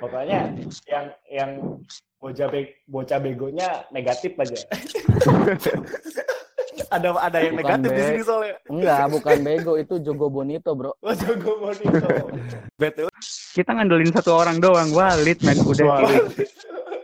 Pokoknya yang yang bocah be, bocah begonya negatif aja. ada ada yang Bukan negatif di sini soalnya. Enggak, bukan bego itu Jogo Bonito, Bro. Oh, jago bonito. BTW Kita ngandelin satu orang doang, Walid men udah.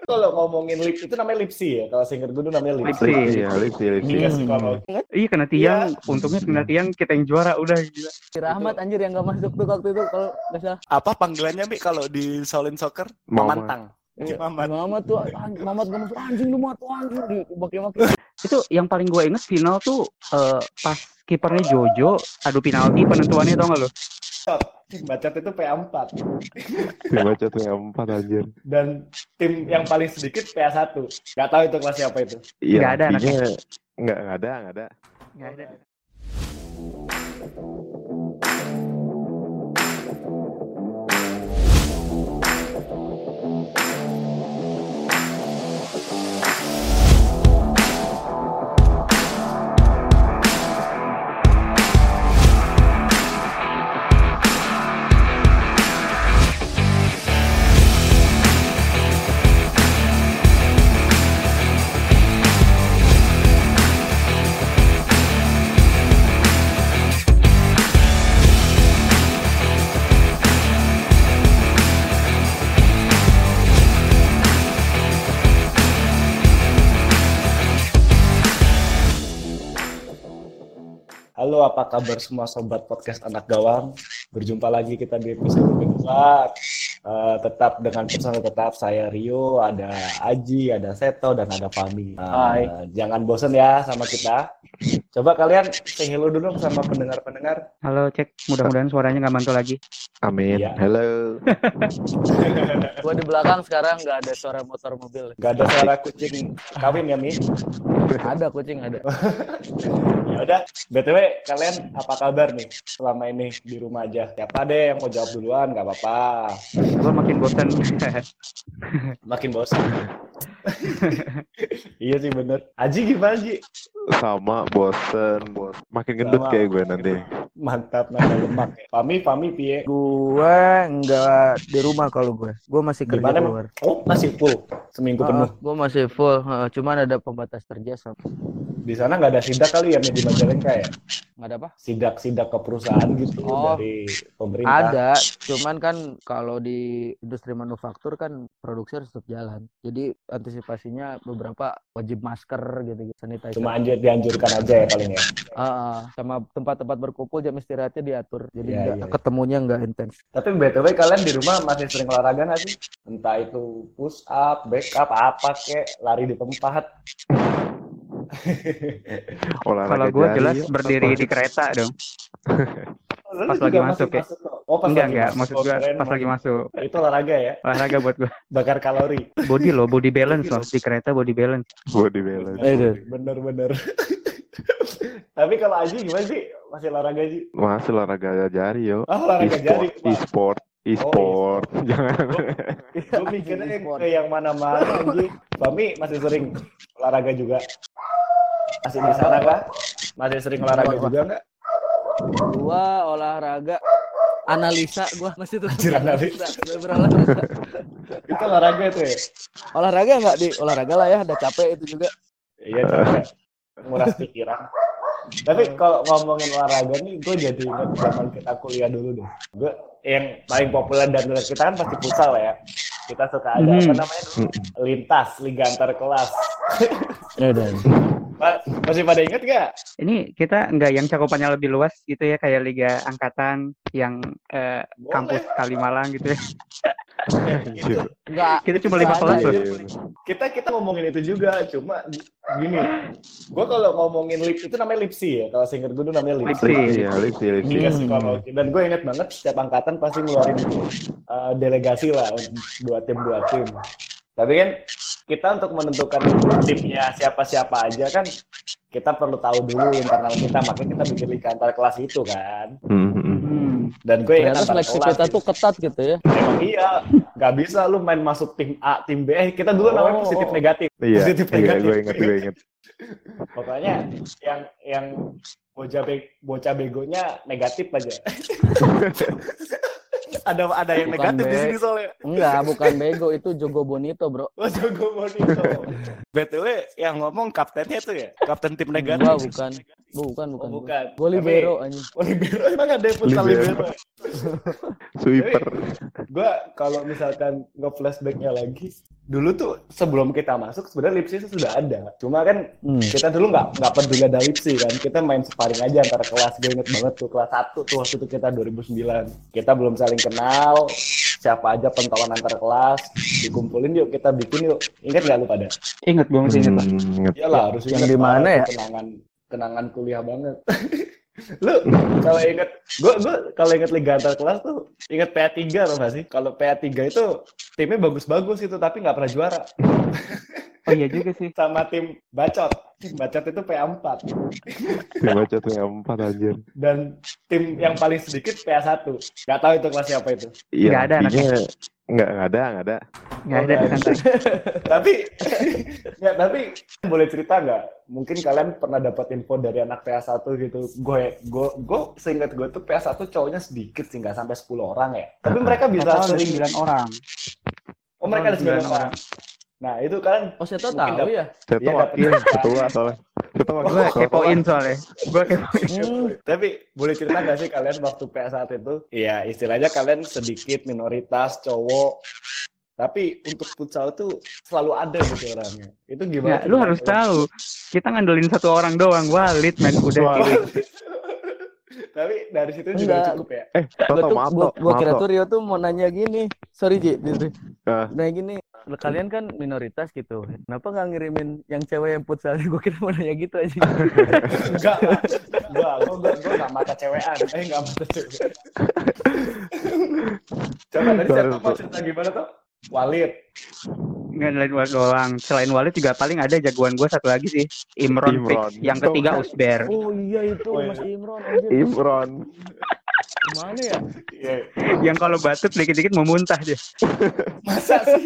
Kalau ngomongin lip itu namanya lipsi ya. Kalau singkat gue itu namanya lipsi. Lipsi. Iya, Lipsi, Lipsi. Iya Hmm. psikologi. Iya kena tiang, untungnya kena tiang kita yang juara udah gila. Si Rahmat anjir yang gak masuk tuh waktu itu kalau nggak salah. Apa panggilannya Mi kalau di Shaolin Soccer? Mamat. Mamantang. Iya. Mamat. Mamat tuh anjing, Mamat gak masuk anjing lu mah tuh anjing di maki-maki. Itu yang paling gue inget final tuh eh, pas kipernya Jojo adu penalti penentuannya tau gak lo? Bacot itu PA4 Tim baca tuh yang empat anjir. dan tim yang paling sedikit PA1. Gak tahu itu kelas siapa itu. Iya, Nggak ada artinya nggak nggak ada, nggak ada. Nggak ada. Halo, apa kabar semua sobat podcast anak gawang? Berjumpa lagi kita di episode kedua. Eh, tetap dengan personal tetap saya Rio, ada Aji, ada Seto, dan ada Fami. Eh, Hai. Jangan bosen ya sama kita. Coba kalian say hello dulu sama pendengar-pendengar. Halo cek, mudah-mudahan suaranya nggak mantul lagi. Amin. Iya. Halo. Gua di belakang sekarang nggak ada suara motor mobil. Gak ada suara kucing kawin ya, Mi? Ada kucing ada. Ya udah, BTW kalian apa kabar nih selama ini di rumah aja? Siapa deh yang mau jawab duluan? Gak apa-apa. Gue makin bosan. Makin bosan. iya sih bener. Aji gimana Ji? Sama bosen, bos. Makin gendut Sama. kayak gue nanti. Mantap nambah lemak. Pami, Pami piye? Gue nggak di rumah kalau gue. Gue masih kerja Gimana, keluar. Oh, masih full seminggu penuh. gue masih full, heeh, cuman ada pembatas kerja sama Di sana nggak ada sidak kali ya di Majalengka ya? nggak ada apa? Sidak-sidak ke perusahaan gitu Oh. dari pemerintah. Ada, cuman kan kalau di industri manufaktur kan produksi harus tetap jalan. Jadi antisipasinya beberapa wajib masker gitu, -gitu sanitizer. Cuma anjir dianjurkan aja ya paling ya. Ah, sama tempat-tempat berkumpul jam istirahatnya diatur. Jadi Iya, nggak- iya, iya. ketemunya nggak intens. Tapi BTW kalian di rumah masih sering olahraga nggak sih? Entah itu push up, back up, apa kek, lari di tempat. Olahraga Kalau gue jelas yuk. berdiri di kereta dong. Lu Pas lagi masuk ya? Oh, pas enggak lagi enggak, masuk. maksud Oh, gue pas lagi masuk. Itu olahraga ya, Olahraga buat gue. bakar kalori. Body loh, body balance loh di kereta body balance. Body balance. Eh, itu. Tapi kalau Aji gimana sih? Masih olahraga sih? Masih olahraga jari yo. Ah, olahraga jari. E-sport, e-sport, e-sport. Jangan. Gue mikirnya yang ke yang mana-mana Aji. Bami masih sering olahraga juga. Masih di sana kah? Masih sering olahraga juga nggak? Gua olahraga analisa gua masih tuh Anjir, analisa. berolahraga. Itu olahraga itu ya? olahraga nggak di olahraga lah ya udah capek itu juga Iya capek. Nguras pikiran. Tapi kalau ngomongin olahraga nih, gue jadi ingat zaman kita kuliah dulu deh. Gue yang paling populer dan menurut kita kan pasti futsal ya. Kita suka ada apa Hmm. namanya dulu? Lintas, liga antar kelas. ya udah Masih pada inget gak? Ini kita nggak yang cakupannya lebih luas gitu ya kayak liga angkatan yang eh, kampus Kalimalang gitu ya. Gitu. nggak Kita cuma lima kelas loh. Kita kita ngomongin itu juga, cuma gini. Gue kalau ngomongin lip itu namanya lipsi ya. Kalau singkat gue namanya lipsi. Lipsi. Iya, Lipsi, Lipsi. Liga Hmm. Dan gue inget banget setiap angkatan pasti ngeluarin uh, delegasi lah dua tim dua tim. Tapi kan kita untuk menentukan timnya siapa-siapa aja kan kita perlu tahu dulu internal kita makanya kita bikin liga antar kelas itu kan. Hmm, hmm, hmm. Hmm. Dan gue ingat seleksi kelas kita tuh ketat gitu ya Emang iya, nggak bisa lu main masuk tim A, tim B. Eh, kita dulu namanya Oh. positif negatif. Iya, Positif iya, negatif. gue inget, gue inget. Pokoknya yang yang bocah be- bocah begonya negatif aja. ada ada yang Bukan, negatif di sini soalnya. Enggak, bukan bego itu Jogo Bonito, Bro. Oh, Jogo Bonito. BTW yang ngomong kaptennya itu ya? Kapten tim negatif. Enggak, bukan. Bukan, bukan. Oh, bukan. Gue libero anjing. Oh, libero emang ada yang futsal Libero. libero. Sweeper. Gua kalau misalkan nge-flashbacknya lagi, dulu tuh sebelum kita masuk sebenarnya Lipsi itu sudah ada. Cuma kan Hmm. kita dulu nggak nggak peduli ada Lipsi kan. Kita main sparring aja antara kelas. Gue inget banget tuh kelas 1 tuh waktu itu kita 2009. Kita belum saling kenal. Siapa aja pentolan antar kelas. Dikumpulin yuk kita bikin yuk. Ingat nggak lu pada? Ingat gue masih ingat. Pak. Hmm, inget. Iyalah harus Yang inget di mana ya? Kenangan kenangan kuliah banget. lu kalau inget gue gue kalau inget liga antar kelas tuh inget PA3 atau nggak sih? Kalau PA3 itu timnya bagus-bagus itu tapi nggak pernah juara. Oh iya juga sih. sama tim bacot. Tim bacot itu PA4 Tim baca tuh yang empat aja. dan tim yang paling sedikit PA1 nggak tahu itu kelas siapa itu. Iya, Nggak ada intinya nggak nggak ada, nggak ada. Nggak ada tapi nggak tapi boleh cerita nggak? Mungkin kalian pernah dapat info dari anak PA1 gitu. Gue gue gue seingat gue tuh PA1 cowoknya sedikit sih nggak sampai 10 orang ya. Tapi mereka bisa sering 9 orang. oh mereka ada Total 9 orang nah itu kalian Oh, saya tahu ya. Saya Iya, wakil ketua soalnya. Tuh wakil ketua. kepoin soalnya. Gue kepoin. Hmm. tapi boleh cerita nggak sih kalian waktu PA1 itu iya istilahnya kalian sedikit minoritas cowok tapi untuk futsal tuh selalu ada gitu orangnya itu gimana Ya, lu harus tahu. Kita ngandelin satu orang doang. Walid, men. Udah. Tapi dari situ juga Enggak. cukup ya Eh, Gua Toto, tuh maaf gua, gua maaf kira tuh Rio tuh mau nanya gini. Sorry Ji, Ji. Ah. Nanya gini, kalian kan minoritas gitu. Kenapa nggak ngirimin yang cewek yang futsal? Gue kira mau nanya gitu aja. enggak gua gua gua gua nggak mata cewekan eh nggak mata cewekan coba tadi saya mau cerita gimana tuh Walid Ngandelin Walid doang. Selain Walid juga paling ada jagoan gue satu lagi sih. Imron, Imron. fix. Yang ketiga Usber. Oh iya itu Oh, iya. Mas Imron. Anjir. Imron. Gimana ya? Iya. Yang kalau batuk dikit-dikit mau muntah dia. masa sih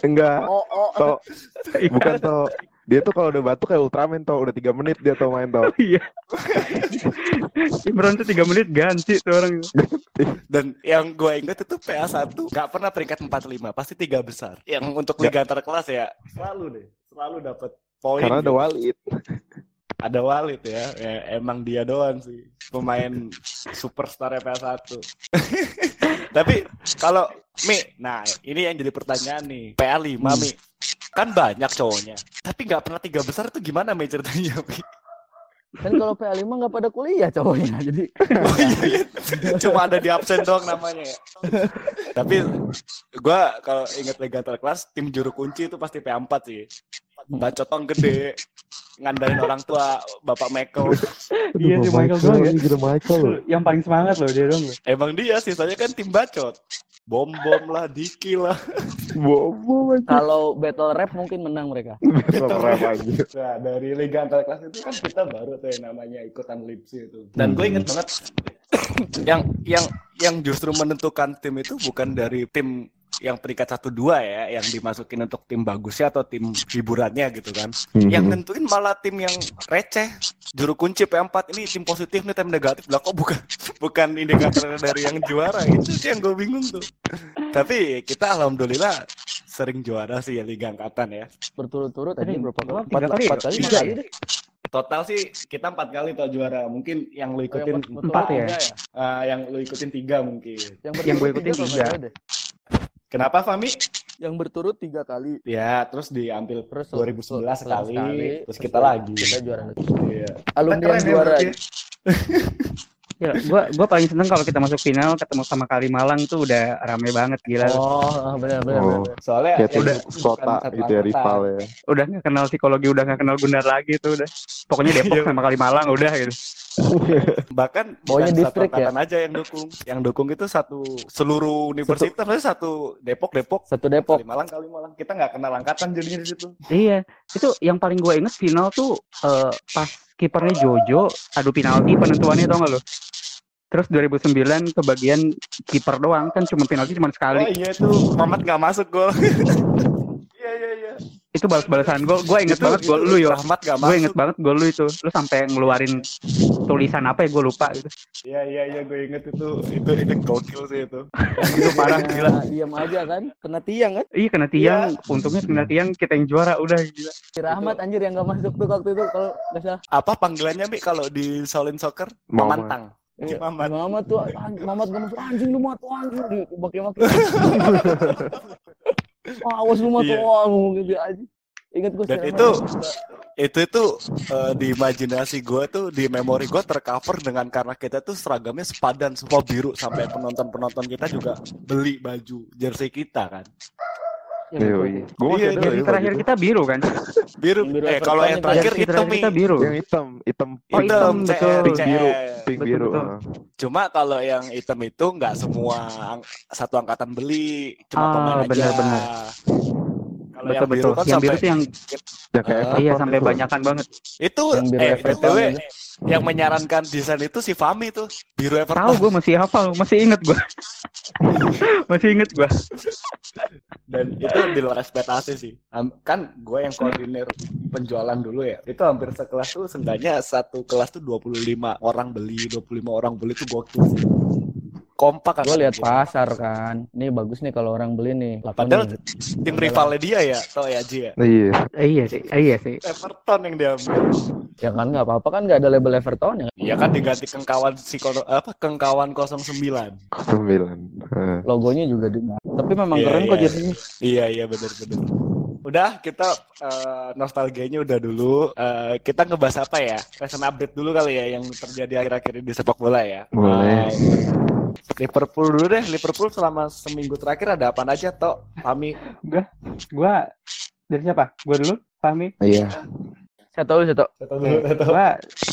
Enggak. Oh oh. Tok. Bukan Tok. Dia tuh kalau udah batuk kayak Ultraman Tok. Udah 3 menit dia tuh main Tok. Iya. Imron tuh tiga menit ganti tuh orang. dan yang gue inget itu PA1 nggak pernah peringkat 45 pasti tiga besar yang untuk liga antar kelas ya selalu deh selalu dapat poin Karena ada gitu. Walid. Ada Walid ya. ya emang dia doang sih pemain superstar PA1 tapi kalau Mi nah ini yang jadi pertanyaan nih PA5 Hmm. Mi kan banyak cowoknya tapi nggak pernah tiga besar itu gimana Mi ceritanya Mi? Kan kalau PA5 nggak pada kuliah cowoknya. Jadi Oh iya, iya. Cuma ada di absen doang namanya ya. Tapi gua kalau inget Antar Kelas, tim juru kunci itu pasti P4 sih. Bacotong gede, ngandalin orang tua, Bapak Michael. Iya sih, Michael doang ya. Michael loh. Yang paling semangat loh dia dong. Emang dia sisanya kan tim bacot. Bom-bom lah, Diki lah. Bobo aja. kalau battle rap mungkin menang mereka. Besok rap aja. Nah, dari Liga Antar Kelas itu kan kita baru tuh yang namanya ikutan Lipsi itu. Dan gue inget banget yang yang yang justru menentukan tim itu bukan dari tim yang peringkat satu dua ya, yang dimasukin untuk tim bagusnya atau tim hiburannya gitu kan. Yang Mhm. nentuin malah tim yang receh. Juru kunci P4 ini tim positif nih, tim negatif. Lah kok bukan bukan indikator dari yang juara. Itu sih yang gue bingung tuh. Tapi kita alhamdulillah sering juara sih ya Liga Angkatan ya. Berturut-turut Sering. berapa kali? tiga Empat, kali ya? empat kali, Iya. tiga kali deh. Total sih kita empat kali tuh juara. Mungkin yang lu Oh, yang ikutin betul- empat ya? tiga eh, yang lu ikutin tiga mungkin. Yang, Yang gue ikutin kalau tiga. Kenapa Fami? Yang berturut tiga kali. Ya, terus diambil Terus 2011 sekali, terus kita terus lagi. Kita juara. Iya. Alumni yang ya juara. ya. Ya, gua gua paling seneng kalau kita masuk final ketemu sama Kalimalang tuh udah rame banget gila. Oh, benar benar. Oh. benar. Soalnya yang udah kota satu gitu ya rival ya. Udah nggak kenal psikologi, udah nggak kenal Gundar lagi tuh udah. Pokoknya Depok Iya. sama Kalimalang udah gitu. Bahkan Pokoknya satu distrik ya? aja yang dukung. Yang dukung itu satu seluruh universitas, maksudnya satu Depok, Depok, Satu Depok. Kalimalang, Kalimalang. Kita nggak kenal angkatan jadinya di situ. Iya, itu yang paling gue inget final tuh eh, pas kipernya Jojo adu penalti penentuannya tau gak lo? Terus 2009 kebagian kiper doang kan cuma penalti cuma Oh sekali. iya itu Mamat nggak masuk gol. Iya iya iya. Itu balas-balasan gol. Gue inget Itu- banget gol itu lu yo. Rahmat gak Gue inget banget gol lu itu. Lu sampai ngeluarin tulisan apa ya gue lupa gitu. Iya iya iya gue inget itu itu itu gokil sih itu. Itu parah. Gila, diam aja kan. Kena tiang kan. Iya kena tiang, untungnya kena tiang kita yang juara udah gila. Si Rahmat anjir yang gak masuk tuh waktu itu kalau nggak salah. Apa panggilannya Mi kalau di Shaolin Soccer? Iya. Mamat. Mamat tuh Mamat gak masuk anjing lu mah tuh anjing di maki-maki. Wah, awas lu mah tuh Iya. wah, ngomong gitu aja. Ingat gue Dan itu itu itu eh, di imajinasi gue tuh di memori gue tercover dengan karena kita tuh seragamnya sepadan semua biru sampai penonton penonton kita juga beli baju jersey kita kan Iya, iya. Gue masih Iya, ada Jadi lagi terakhir kita biru kan? biru, Yang biru eh kalau yang itu. terakhir mi kita biru. yang hitam, hitam, Oh, hitam, hitam, CR, betul. pink biru, pink biru. Cuma kalau yang hitam itu nggak semua satu angkatan beli, cuma Ah, pemain aja. benar-benar. Kalau yang Betul biru betul. kan Yang biru tuh yang Ya kayak Ah, iya sampai banyakan banget. itu Yang eh BTW yang menyarankan desain itu si Fami tuh biru Tahu Everton. gue masih hafal, masih inget gue. masih inget gue. Dan itu di luar ekspektasi sih. Kan gue yang koordinir penjualan dulu ya. Itu hampir sekelas tuh seenggaknya satu kelas tuh 25 orang beli, 25 orang beli tuh gokil sih. Kompak kan. Gue lihat pasar kan. Nih bagus nih kalau orang beli nih. Padahal nih. tim rivalnya dia ya, tau ya Ji ya. Iya. Iya sih, iya sih. Everton yang diambil. Ya kan nggak apa-apa kan nggak ada label Everton ya. Iya kan diganti kengkawan si Kono- apa kengkawan 09. Sembilan. Eh. Logonya juga di. Tapi memang Iya, keren kok iya. jersinya. Iya iya benar benar. Udah kita eh, nostalgianya udah dulu. Eh, kita ngebahas apa ya? Recent update dulu kali ya yang terjadi akhir-akhir ini di sepak bola ya. Boleh. Eh, Liverpool dulu deh. Liverpool selama seminggu terakhir ada apa aja toh? Kami Gue dari siapa? Gue dulu, Fahmi. Iya. Saya tahu, saya tahu. Gue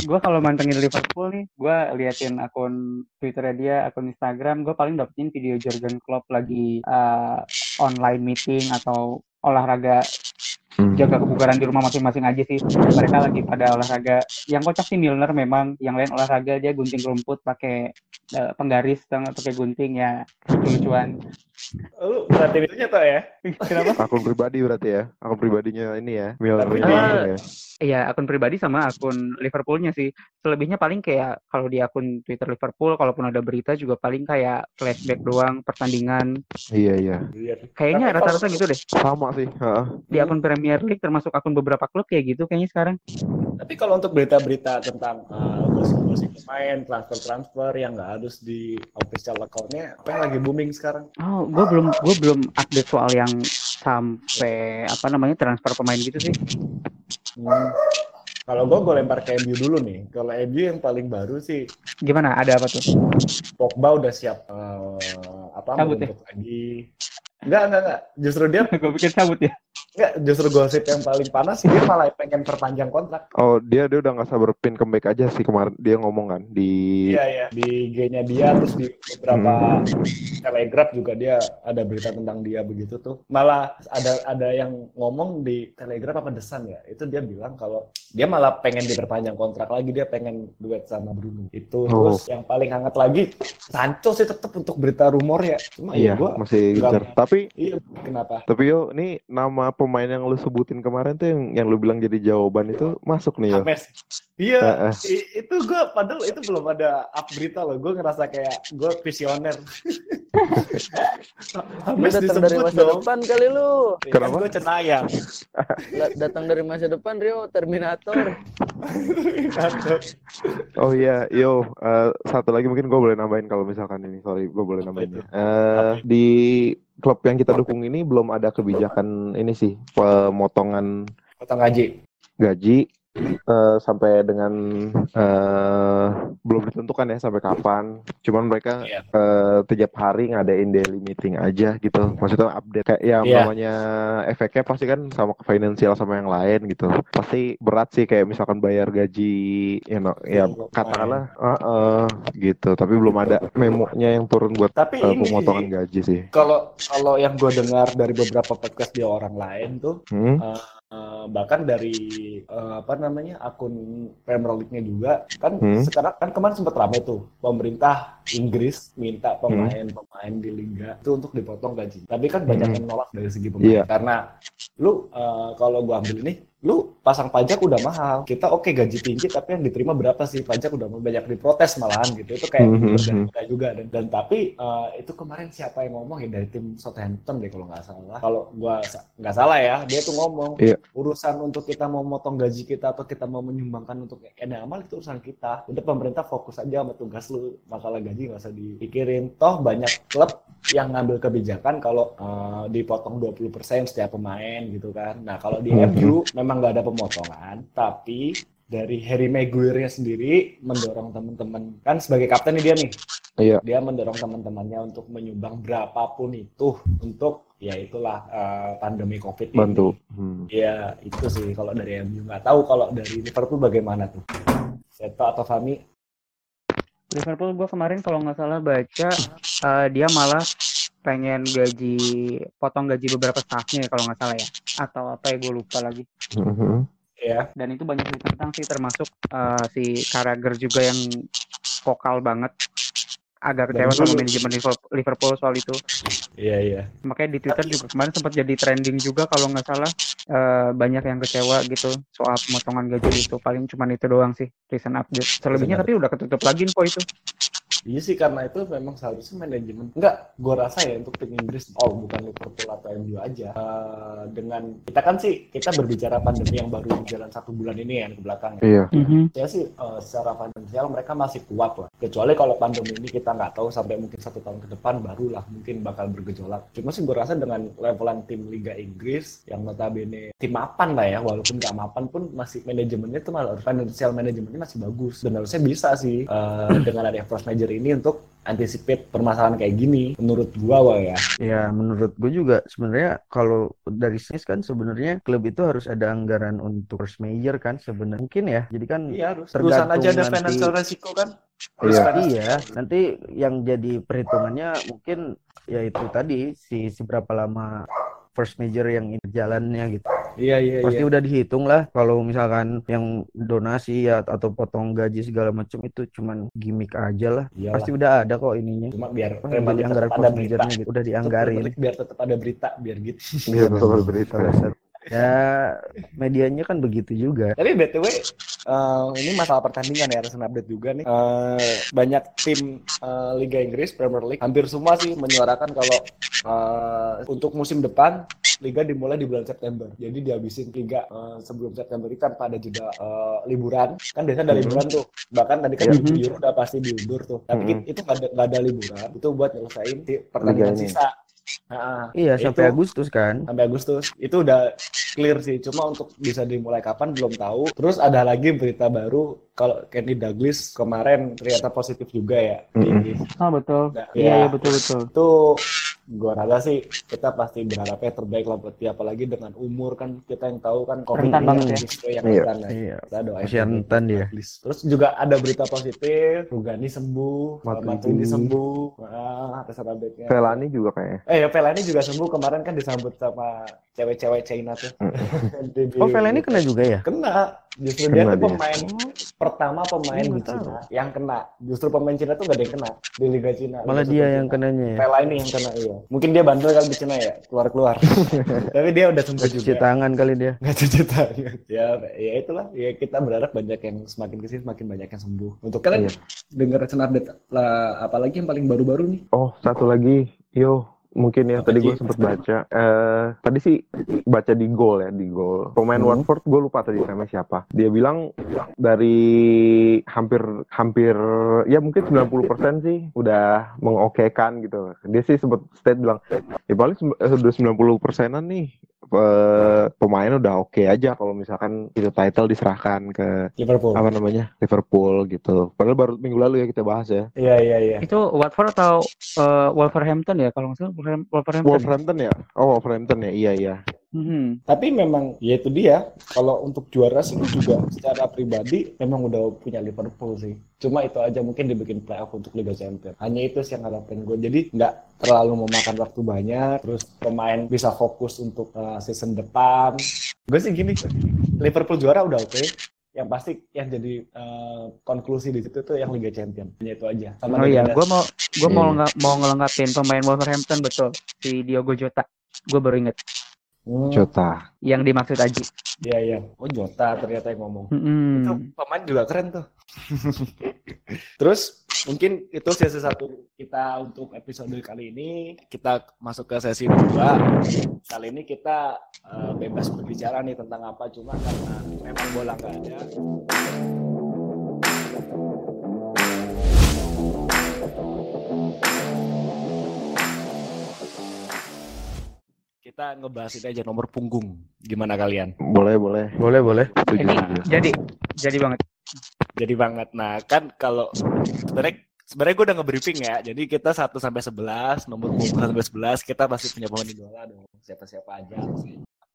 gue kalau mantengin Liverpool nih, gue liatin akun Twitternya dia, akun Instagram, gue paling dapetin video Jurgen Klopp lagi eh, online meeting atau olahraga. Jaga kebugaran di rumah masing-masing aja sih. Mereka lagi pada olahraga. Yang kocak sih Milner memang, yang lain olahraga dia gunting rumput pakai eh, penggaris, tau nggak? pakai gunting ya lucu-lucuan. Lu berarti itunya tuh ya? Kenapa? Akun pribadi berarti ya. Akun pribadinya ini ya. Tapi ini dia- ya. Iya, akun pribadi sama akun Liverpoolnya sih. Selebihnya paling kayak kalau di akun Twitter Liverpool, kalaupun ada berita juga paling kayak flashback doang, pertandingan. Iya iya. Kayaknya Tapi rata-rata gitu deh. Sama sih. Heeh. Di akun Premier League termasuk akun beberapa klub kayak gitu kayaknya sekarang. Tapi kalau untuk berita-berita tentang uh, gosip-gosip pemain, transfer-transfer yang nggak harus di official account-nya, apa yang lagi booming sekarang? Oh, gue belum gue belum update soal yang sampai apa namanya transfer pemain gitu sih. Hmm. Kalau gue, gue lempar ke MU dulu nih. Kalau MU yang paling baru sih, Gimana? Ada apa tuh? Pogba udah siap uh, apa Cabut ya? lagi. Enggak, enggak, enggak. Justru dia gue pikir cabut ya. enggak, justru gosip yang paling panas sih dia malah pengen perpanjang kontrak. Oh dia dia udah nggak sabar pin comeback aja sih kemarin dia ngomong kan di Iya, iya. Di IG-nya dia terus di beberapa telegraph juga dia ada berita tentang dia begitu tuh. Malah ada ada yang ngomong di telegraph apa desan ya. Itu dia bilang kalau dia malah pengen diperpanjang kontrak lagi, dia pengen duet sama Bruno. Itu Oh. terus yang paling hangat lagi Sancho sih tetap untuk berita rumor ya. Cuma iya ya gua masih gencar. Tapi iya kenapa? tapi yo ini nama pemain yang lu sebutin kemarin tuh yang yang lu bilang jadi jawaban itu masuk nih yo. James. Iya, itu gue padahal itu belum ada up berita loh. Gue ngerasa kayak gue visioner. James datang dari masa dong. depan kali lu. Kenapa? Gue cenayang. Da- Datang dari masa depan Rio Terminator. Oh iya, yo eh, satu lagi mungkin gue boleh nambahin kalau misalkan ini, sorry gue boleh nambahin. Eh, di klub yang kita dukung ini belum ada kebijakan ini sih pemotongan Potong gaji. gaji eh, sampai dengan eh, belum ditentukan ya sampai kapan. Cuman mereka Iya. eh, tiap hari ngadain daily meeting aja gitu. Maksudnya update kayak yang Iya. namanya efeknya pasti kan sama ke finansial sama yang lain gitu. Pasti berat sih kayak misalkan bayar gaji you know, ya Untuk katakanlah eh, eh, gitu. Tapi belum ada memonya yang turun buat Tapi ini pemotongan gaji sih. kalau kalau yang gue dengar dari beberapa podcast dia orang lain tuh, Hmm? Eh, bahkan dari eh, apa namanya akun Premier League-nya juga kan Hmm. sekarang kan kemarin sempat ramai tuh pemerintah Inggris minta pemain-pemain di liga itu untuk dipotong gaji. Tapi kan banyak Hmm. yang nolak dari segi pemain Iya. karena lu eh, kalau gua ambil ini lu pasang pajak udah mahal. Kita oke gaji tinggi tapi yang diterima berapa sih? Pajak udah banyak diprotes malahan gitu. Itu kayak Hmm, hmm, berdarah juga dan dan tapi eh, itu kemarin siapa yang ngomong ya dari tim Southampton deh kalau nggak salah. Kalau gua sa- nggak salah ya, dia tuh ngomong Iya. urusan untuk kita mau motong gaji kita atau kita mau menyumbangkan untuk NA Amal itu urusan kita. Udah pemerintah fokus aja sama tugas lu. Masalah gaji nggak usah dipikirin. Toh banyak klub yang ngambil kebijakan kalau eh, dipotong 20% setiap pemain gitu kan. Nah, kalau di Mhm. MU memang nggak ada pemotongan, tapi dari Harry Maguire sendiri mendorong teman-teman kan sebagai kapten nih dia nih Iya. dia mendorong teman-temannya untuk menyumbang berapapun itu untuk ya itulah eh, pandemi covid ini. Bantu. Hmm. Ya itu sih kalau dari MU nggak tahu kalau dari Liverpool bagaimana tuh. Seto atau Fami? Liverpool gue kemarin kalau nggak salah baca eh, dia malah pengen gaji potong gaji beberapa staffnya ya kalau nggak salah ya atau apa ya gue lupa lagi Mhm. Ya. dan itu banyak ditentang sih termasuk eh, si Carragher juga yang vokal banget agak kecewa sama manajemen Liverpool- soal itu. Iya iya. makanya di Twitter juga kemarin sempat jadi trending juga kalau nggak salah. Eh, banyak yang kecewa gitu soal pemotongan gaji itu. Paling cuman itu doang sih recent update. Selebihnya tapi udah ketutup lagi info itu Iya sih karena itu memang seharusnya manajemen. Enggak gue rasa ya untuk tim Inggris oh bukan Liverpool atau MU aja. Eh, dengan kita kan sih kita berbicara pandemi yang baru berjalan satu bulan ini ya ke belakang ya. Iya. ya sih eh, secara finansial mereka masih kuat lah. Kecuali kalau pandemi ini kita nggak tahu sampai mungkin satu tahun ke depan barulah mungkin bakal bergejolak. Cuma sih gue rasa dengan levelan tim Liga Inggris yang notabene tim mapan lah ya walaupun nggak mapan pun masih manajemennya tuh malah financial manajemennya masih bagus. Dan harusnya bisa sih eh, dengan ada first major ini untuk anticipate permasalahan kayak gini menurut gua wah ya Ya, menurut gue juga sebenarnya kalau dari sini kan sebenarnya klub itu harus ada anggaran untuk first major kan sebenarnya. Mungkin ya. Jadi kan iya harus Tergantung aja ada nanti- financial resiko kan Iya. iya, nanti yang jadi perhitungannya mungkin ya itu tadi si seberapa lama first major yang ini jalannya gitu. Iya iya Pasti iya udah dihitung lah kalau misalkan yang donasi ya atau potong gaji segala macam itu cuman gimmick aja lah. Iyalah. Pasti udah ada kok ininya. cuma biar anggaran tetap ada berita gitu. Udah dianggarin. Biar tetap ada berita biar gitu Iya, betul berita. Ya medianya kan begitu juga. Tapi BTW, eh, ini masalah pertandingan ya, harus update juga nih. Eh, banyak tim eh, Liga Inggris, Premier League, hampir semua sih menyuarakan kalau eh, untuk musim depan Liga dimulai di bulan September. Jadi dihabisin Liga eh, sebelum September itu tanpa ada jeda eh, liburan. Kan biasanya ada Mhm. liburan tuh. Bahkan tadi kan Mhm. Euro udah pasti diundur tuh. Tapi Mhm. itu nggak ada, ada liburan. Itu buat nyelesain di pertandingan sisa. Nah, Iya sampai Itu- Agustus kan. sampai Agustus. Itu udah clear sih. Cuma untuk bisa dimulai kapan belum tahu. Terus ada lagi berita baru kalau Kenny Douglas kemarin ternyata positif juga ya di oh betul Nah, iya ya. iya betul betul itu gua rasa sih kita pasti berharapnya terbaik lah buat dia apalagi dengan umur kan kita yang tahu kan COVID Rentan ini banget ya. yang Iya. rentan ya. Iya. Kita doain Masih rentan dia. Douglas. terus juga ada berita positif Rugani sembuh Matuidi. Sembuh ah atas Velani juga kayaknya. Eh ya Vela ini juga sembuh kemarin kan disambut sama cewek-cewek China tuh. Oh Vela ini kena juga ya? kena. Justru Kena dia tuh dia. pemain pertama pemain Oh, di. Cina yang kena. Justru pemain Cina tuh gak ada yang kena di Liga Cina. Malah Liga dia Super yang Cina. kenanya ya. Vela ini yang kena iya. Mungkin dia bandel kali di Cina ya, keluar-keluar. Tapi dia udah sembuh Cuci juga. tangan kali dia. Nggak cuci tangan. Ya, ya itulah. Ya kita berharap banyak yang semakin ke sini semakin banyak yang sembuh. Untuk kalian Iya. dengar update lah, apalagi yang paling baru-baru nih. Oh, satu lagi. Yo, mungkin ya Apa, tadi gue sempet baca. Eh, tadi sih baca di goal ya, di goal. Pemain Hmm. Watford gue lupa tadi namanya siapa. Dia bilang dari hampir hampir ya mungkin 90% sih udah mengokekan gitu. Dia sih sempet state bilang, ya paling sem- eh, udah 90 persenan nih eh, pemain udah oke aja kalau misalkan itu title diserahkan ke Liverpool. apa namanya Liverpool gitu. Padahal baru minggu lalu ya kita bahas ya. Iya, iya, iya. itu Watford atau eh, Wolverhampton ya kalau nggak salah Wolverham- Wolverhampton Wolverhampton ya? Oh Wolverhampton ya, iya iya. Hmm. Tapi memang ya itu dia. Kalau untuk juara sih juga secara pribadi memang udah punya Liverpool sih. Cuma itu aja mungkin dibikin playoff untuk Liga Champions. Hanya itu sih yang harapan gue. Jadi nggak terlalu memakan waktu banyak. Terus pemain bisa fokus untuk uh, season depan. Gue sih gini, Liverpool juara udah oke. Yang pasti yang jadi uh, konklusi di situ tuh yang Liga Champions. Hanya itu aja. Oh iya, gue mau gue mau Iya. nggak mau ngelengkapin pemain Wolverhampton betul si Diogo Jota. Gue baru inget Hmm, Jota. yang dimaksud Aji. Iya iya. Oh Jota ternyata yang ngomong. Hmm. Itu pemain juga keren tuh. Terus mungkin itu sesi satu kita untuk episode kali ini. Kita masuk ke sesi dua. Kali ini kita eh, bebas berbicara nih tentang apa cuma karena memang bola nggak ada. Kita ngebahas ini aja nomor punggung. Gimana kalian? Boleh, boleh. Boleh, boleh. Setuju. Ini setuju. jadi jadi banget. Jadi banget. Nah, kan kalau sebenarnya sebenarnya gue udah nge-briefing ya. Jadi kita 1 sampai 11, nomor punggung 1 sampai 11 kita pasti punya pemain idola dong. Siapa-siapa aja.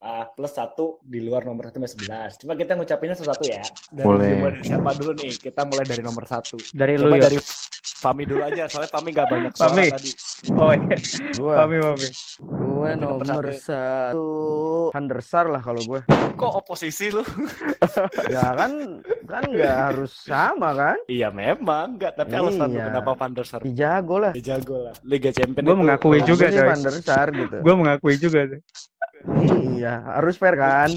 Ah, plus satu di luar nomor 1 sampai 11. Cuma kita ngucapinnya satu-satu ya. Dari, Boleh. dari siapa dulu nih? Kita mulai dari nomor satu. Dari lu Coba ya. Fami dulu aja, soalnya Fami gak banyak suara Fami. tadi. Oh iya. Gue, Pami Pami. gue nomor satu. satu. Van der Sar lah kalau gue. Kok oposisi lu? Ya kan, kan nggak harus sama kan? iya memang, enggak. Tapi alasan lu Iya. kenapa Van der Sar? Dijago lah. Dia jago lah. Liga Champions Gua itu- mengakui juga, gue sih coy. Van der Sar gitu. Gue mengakui juga. Iya, harus fair kan?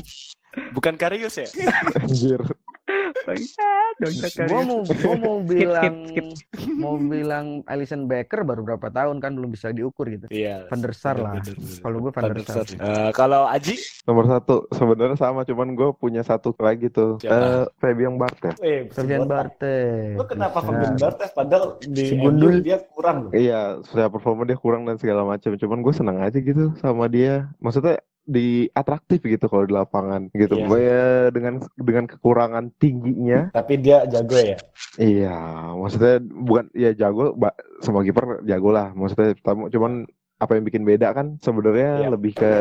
Bukan Karius ya? Anjir. Bangsat, bangsat Gue mau, gua mau skip, bilang, skip. mau bilang Alison Becker baru berapa tahun kan belum bisa diukur gitu. Iya. Van der Sar lah. Kalau gue Van der Sar. Eh, kalau Aji, Nomor satu. Sebenarnya sama, cuman gue punya satu lagi tuh. Siapa? Eh, Fabian Barthez. eh, Fabian Bota. Barthes. Lu kenapa Bisa. Fabian Barthez padahal di Gundul. dia kurang loh. Iya, secara performa dia kurang dan segala macam. Cuman gue senang aja gitu sama dia. Maksudnya di atraktif gitu kalau di lapangan gitu. Iya. Ya, dengan dengan kekurangan tingginya. Tapi dia jago ya. Iya, maksudnya bukan ya jago sama kiper jago lah. Maksudnya tamu- cuman apa yang bikin beda kan sebenarnya Iya. lebih ke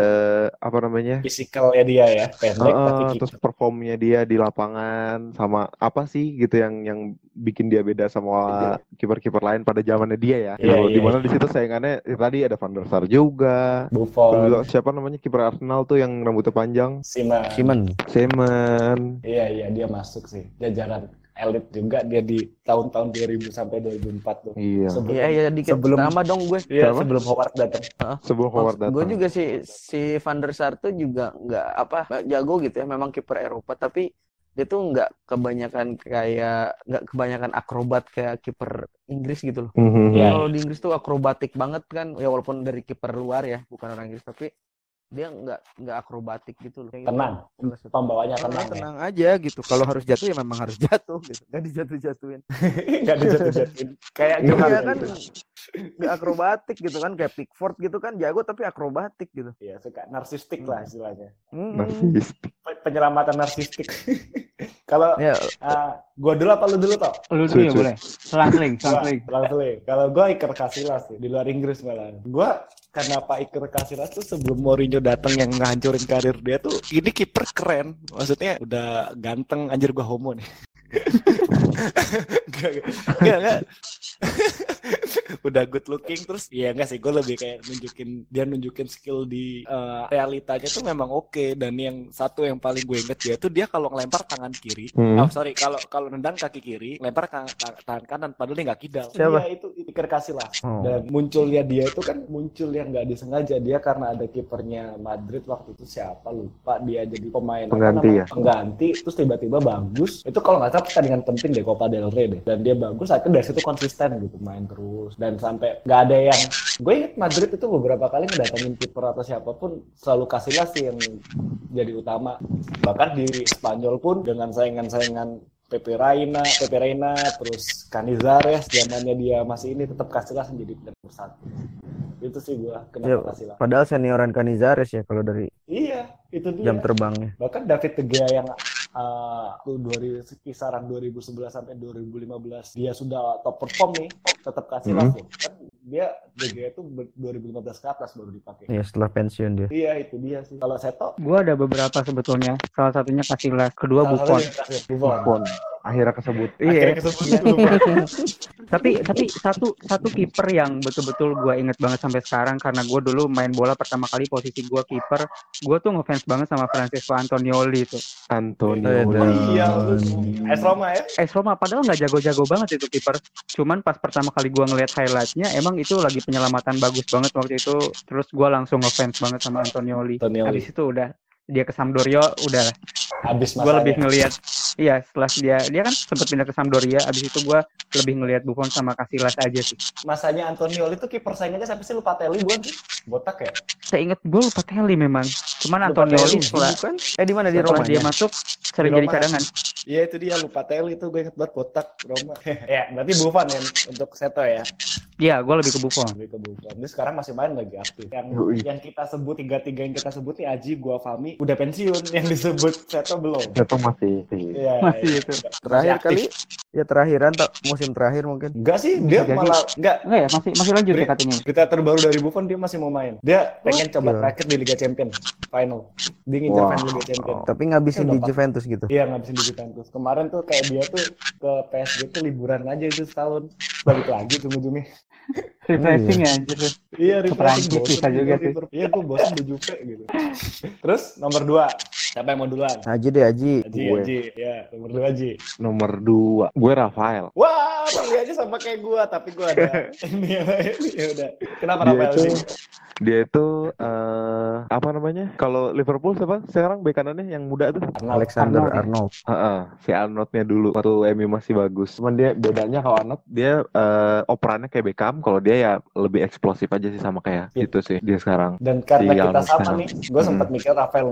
apa namanya? Fisikalnya dia ya, pendek Heeh, tapi terus kiper. performnya dia di lapangan sama apa sih gitu yang yang bikin dia beda sama kiper-kiper lain pada zamannya dia ya. Iya, Gitu. iya, Di mana di situ saingannya ya tadi ada Van der Sar juga. Terus Buffon, siapa namanya kiper Arsenal tuh yang rambutnya panjang? Sima. Simon. Seaman. Iya iya dia masuk sih. Jajaran elit juga dia di tahun-tahun 2000 sampai 2004 tuh. Iya. Sebelum Iya, iya dikit sebelum- nama dong gue. Iya, sebelum Howard datang. Sebelum Howard Gue datang. juga si si Van der Sar tuh juga nggak apa jago gitu ya, memang kiper Eropa tapi dia tuh nggak kebanyakan kayak nggak kebanyakan akrobat kayak kiper Inggris gitu loh. Mhm. Iya. Kalau di Inggris tuh akrobatik banget kan, ya walaupun dari kiper luar ya, bukan orang Inggris tapi dia nggak nggak akrobatik gitu loh. Gitu. Tenang. Satu. Pembawanya Tenang, tenang ya. tenang aja gitu. Kalau harus jatuh ya memang harus jatuh gitu. Gak dijatuh-jatuhin. Enggak dijatuh-jatuhin. Kayak Iya Johan kan gitu. nggak akrobatik gitu kan kayak Pickford gitu kan jago tapi akrobatik gitu. Iya, suka narsistik lah istilahnya. Hmm. Narsis. Pe- Penyelamatan narsistik. Kalau Ya, ah, gua dulu apa lu dulu toh? Lu dulu ya boleh. Selang-seling, Gua, selang-seling. langsung deh. Kalau gua Iker Casillas sih di luar Inggris malah. Gua kenapa Iker Casillas tuh sebelum Mourinho datang yang ngancurin karir dia tuh ini kiper keren. Maksudnya udah ganteng anjir gua homo nih. Enggak, enggak, enggak. udah good looking terus ya enggak sih gue lebih kayak nunjukin dia nunjukin skill di eh, realitanya tuh memang oke dan yang satu yang paling gue inget dia tuh dia kalau ngelempar tangan kiri Hmm. oh sorry kalau kalau nendang kaki kiri lempar ka- ka- tangan kanan padahal dia nggak kidal Siapa? Dia itu Iker Casillas Oh. dan munculnya dia itu kan muncul yang nggak disengaja dia karena ada kipernya Madrid waktu itu siapa lupa dia jadi pemain Pengganti ya? pengganti terus tiba-tiba bagus itu kalau nggak salah pertandingan penting deh Copa del Rey deh dan dia bagus akhirnya dari situ konsisten gitu main terus dan sampai nggak ada yang gue inget Madrid itu beberapa kali ngedatengin kiper atau siapa pun selalu sih yang jadi utama bahkan di Spanyol pun dengan saingan-saingan Pepe Reina, Pepe Reina, terus Canizares zamannya dia masih ini tetap Casillas menjadi nomor satu. Itu sih gua Ya, kenapa Casillas. padahal senioran Canizares ya kalau dari Iya, itu dia. jam terbangnya. Bahkan David De Gea yang uh, tuh 2000 kisaran 2011 sampai 2015 dia sudah top perform nih, tetap Casillas Mhm. loh. Kan dia DG itu ber- 2015 ke atas baru dipakai. Ya setelah pensiun dia. Iya itu dia sih. Kalau Seto, Gue ada beberapa sebetulnya. Salah satunya Casillas, kedua salah Buffon. Buffon. Buffon. Akhirnya kesebut. Akhirnya Iya. kesebut Buffon. tapi tapi satu satu kiper yang betul-betul gue inget banget sampai sekarang karena gue dulu main bola pertama kali posisi gue kiper gue tuh ngefans banget sama Francisco Antonioli itu Antonio. Edan. Iya, lu AS Roma ya. eh Roma padahal nggak jago-jago banget itu kiper cuman pas pertama kali gue ngeliat highlightnya emang itu lagi penyelamatan bagus banget waktu itu terus gue langsung ngefans banget sama Antonioli Antonioli. habis itu udah dia ke Sampdoria udah Habis gue lebih ngelihat iya setelah dia dia kan sempat pindah ke Sampdoria abis itu gue lebih ngelihat Buffon sama Casillas aja sih Masanya Antonioli itu kiper saingannya siapa sih lupa Teli bukan sih? Botak ya? saya inget gue lupa Teli memang cuman Antonioli setelah Bukan? Eh di mana di Roma? dia masuk sering Di jadi cadangan Iya itu dia lupa Teli itu gue inget banget botak Roma. ya berarti Buffon ya untuk Seto ya. iya gue lebih ke Buffon Lebih ke Buffon. Dia sekarang masih main lagi aktif. Yang yang kita sebut tiga tiga yang kita sebut nih Aji, gua Fami udah pensiun. Yang disebut Seto belum. Itu masih. Iya. Masih iya. itu. Terakhir Masih kali aktif. ya terakhiran tak musim terakhir mungkin. Enggak sih, dia Bisa jadi. malah enggak. enggak ya masih masih lanjut ya katanya Berita terbaru dari Buffon dia masih mau main. Dia pengen coba gila. terakhir di Liga Champions final. Dia ngincer final Liga Champions. Tapi ngabisin Udah di. Juventus gitu. Iya ngabisin di Juventus. Kemarin tuh kayak dia tuh ke PSG tuh liburan aja itu setahun. Balik lagi ujung-ujungnya. refreshing ya anjir Iya, refreshing, bosen bisa juga sih. Liverpool. Iya, gue bosan di Juve gitu. Terus nomor dua, siapa yang mau duluan? Aji deh Aji. Haji, Gue. Haji. Ya, nomor dua Haji. Nomor dua. Gue Rafael. Wah, pilihannya sama kayak gua, tapi gua ada ini ya, ini ya udah. Kenapa Dia Rafael itu sih? dia itu eh apa namanya? Kalau Liverpool siapa sekarang bek kanannya yang muda tuh? Alexander Arnold. Arnold. Heeh, si Arnoldnya dulu waktu MU masih bagus. Cuman dia bedanya kalau Arnold dia eh, operannya kayak Beckham, kalau dia ya lebih eksplosif aja sih sama kayak Iya. itu sih dia sekarang. Dan karena Iya, kita sama sekarang. nih, gue sempat Hmm. mikir Rafael,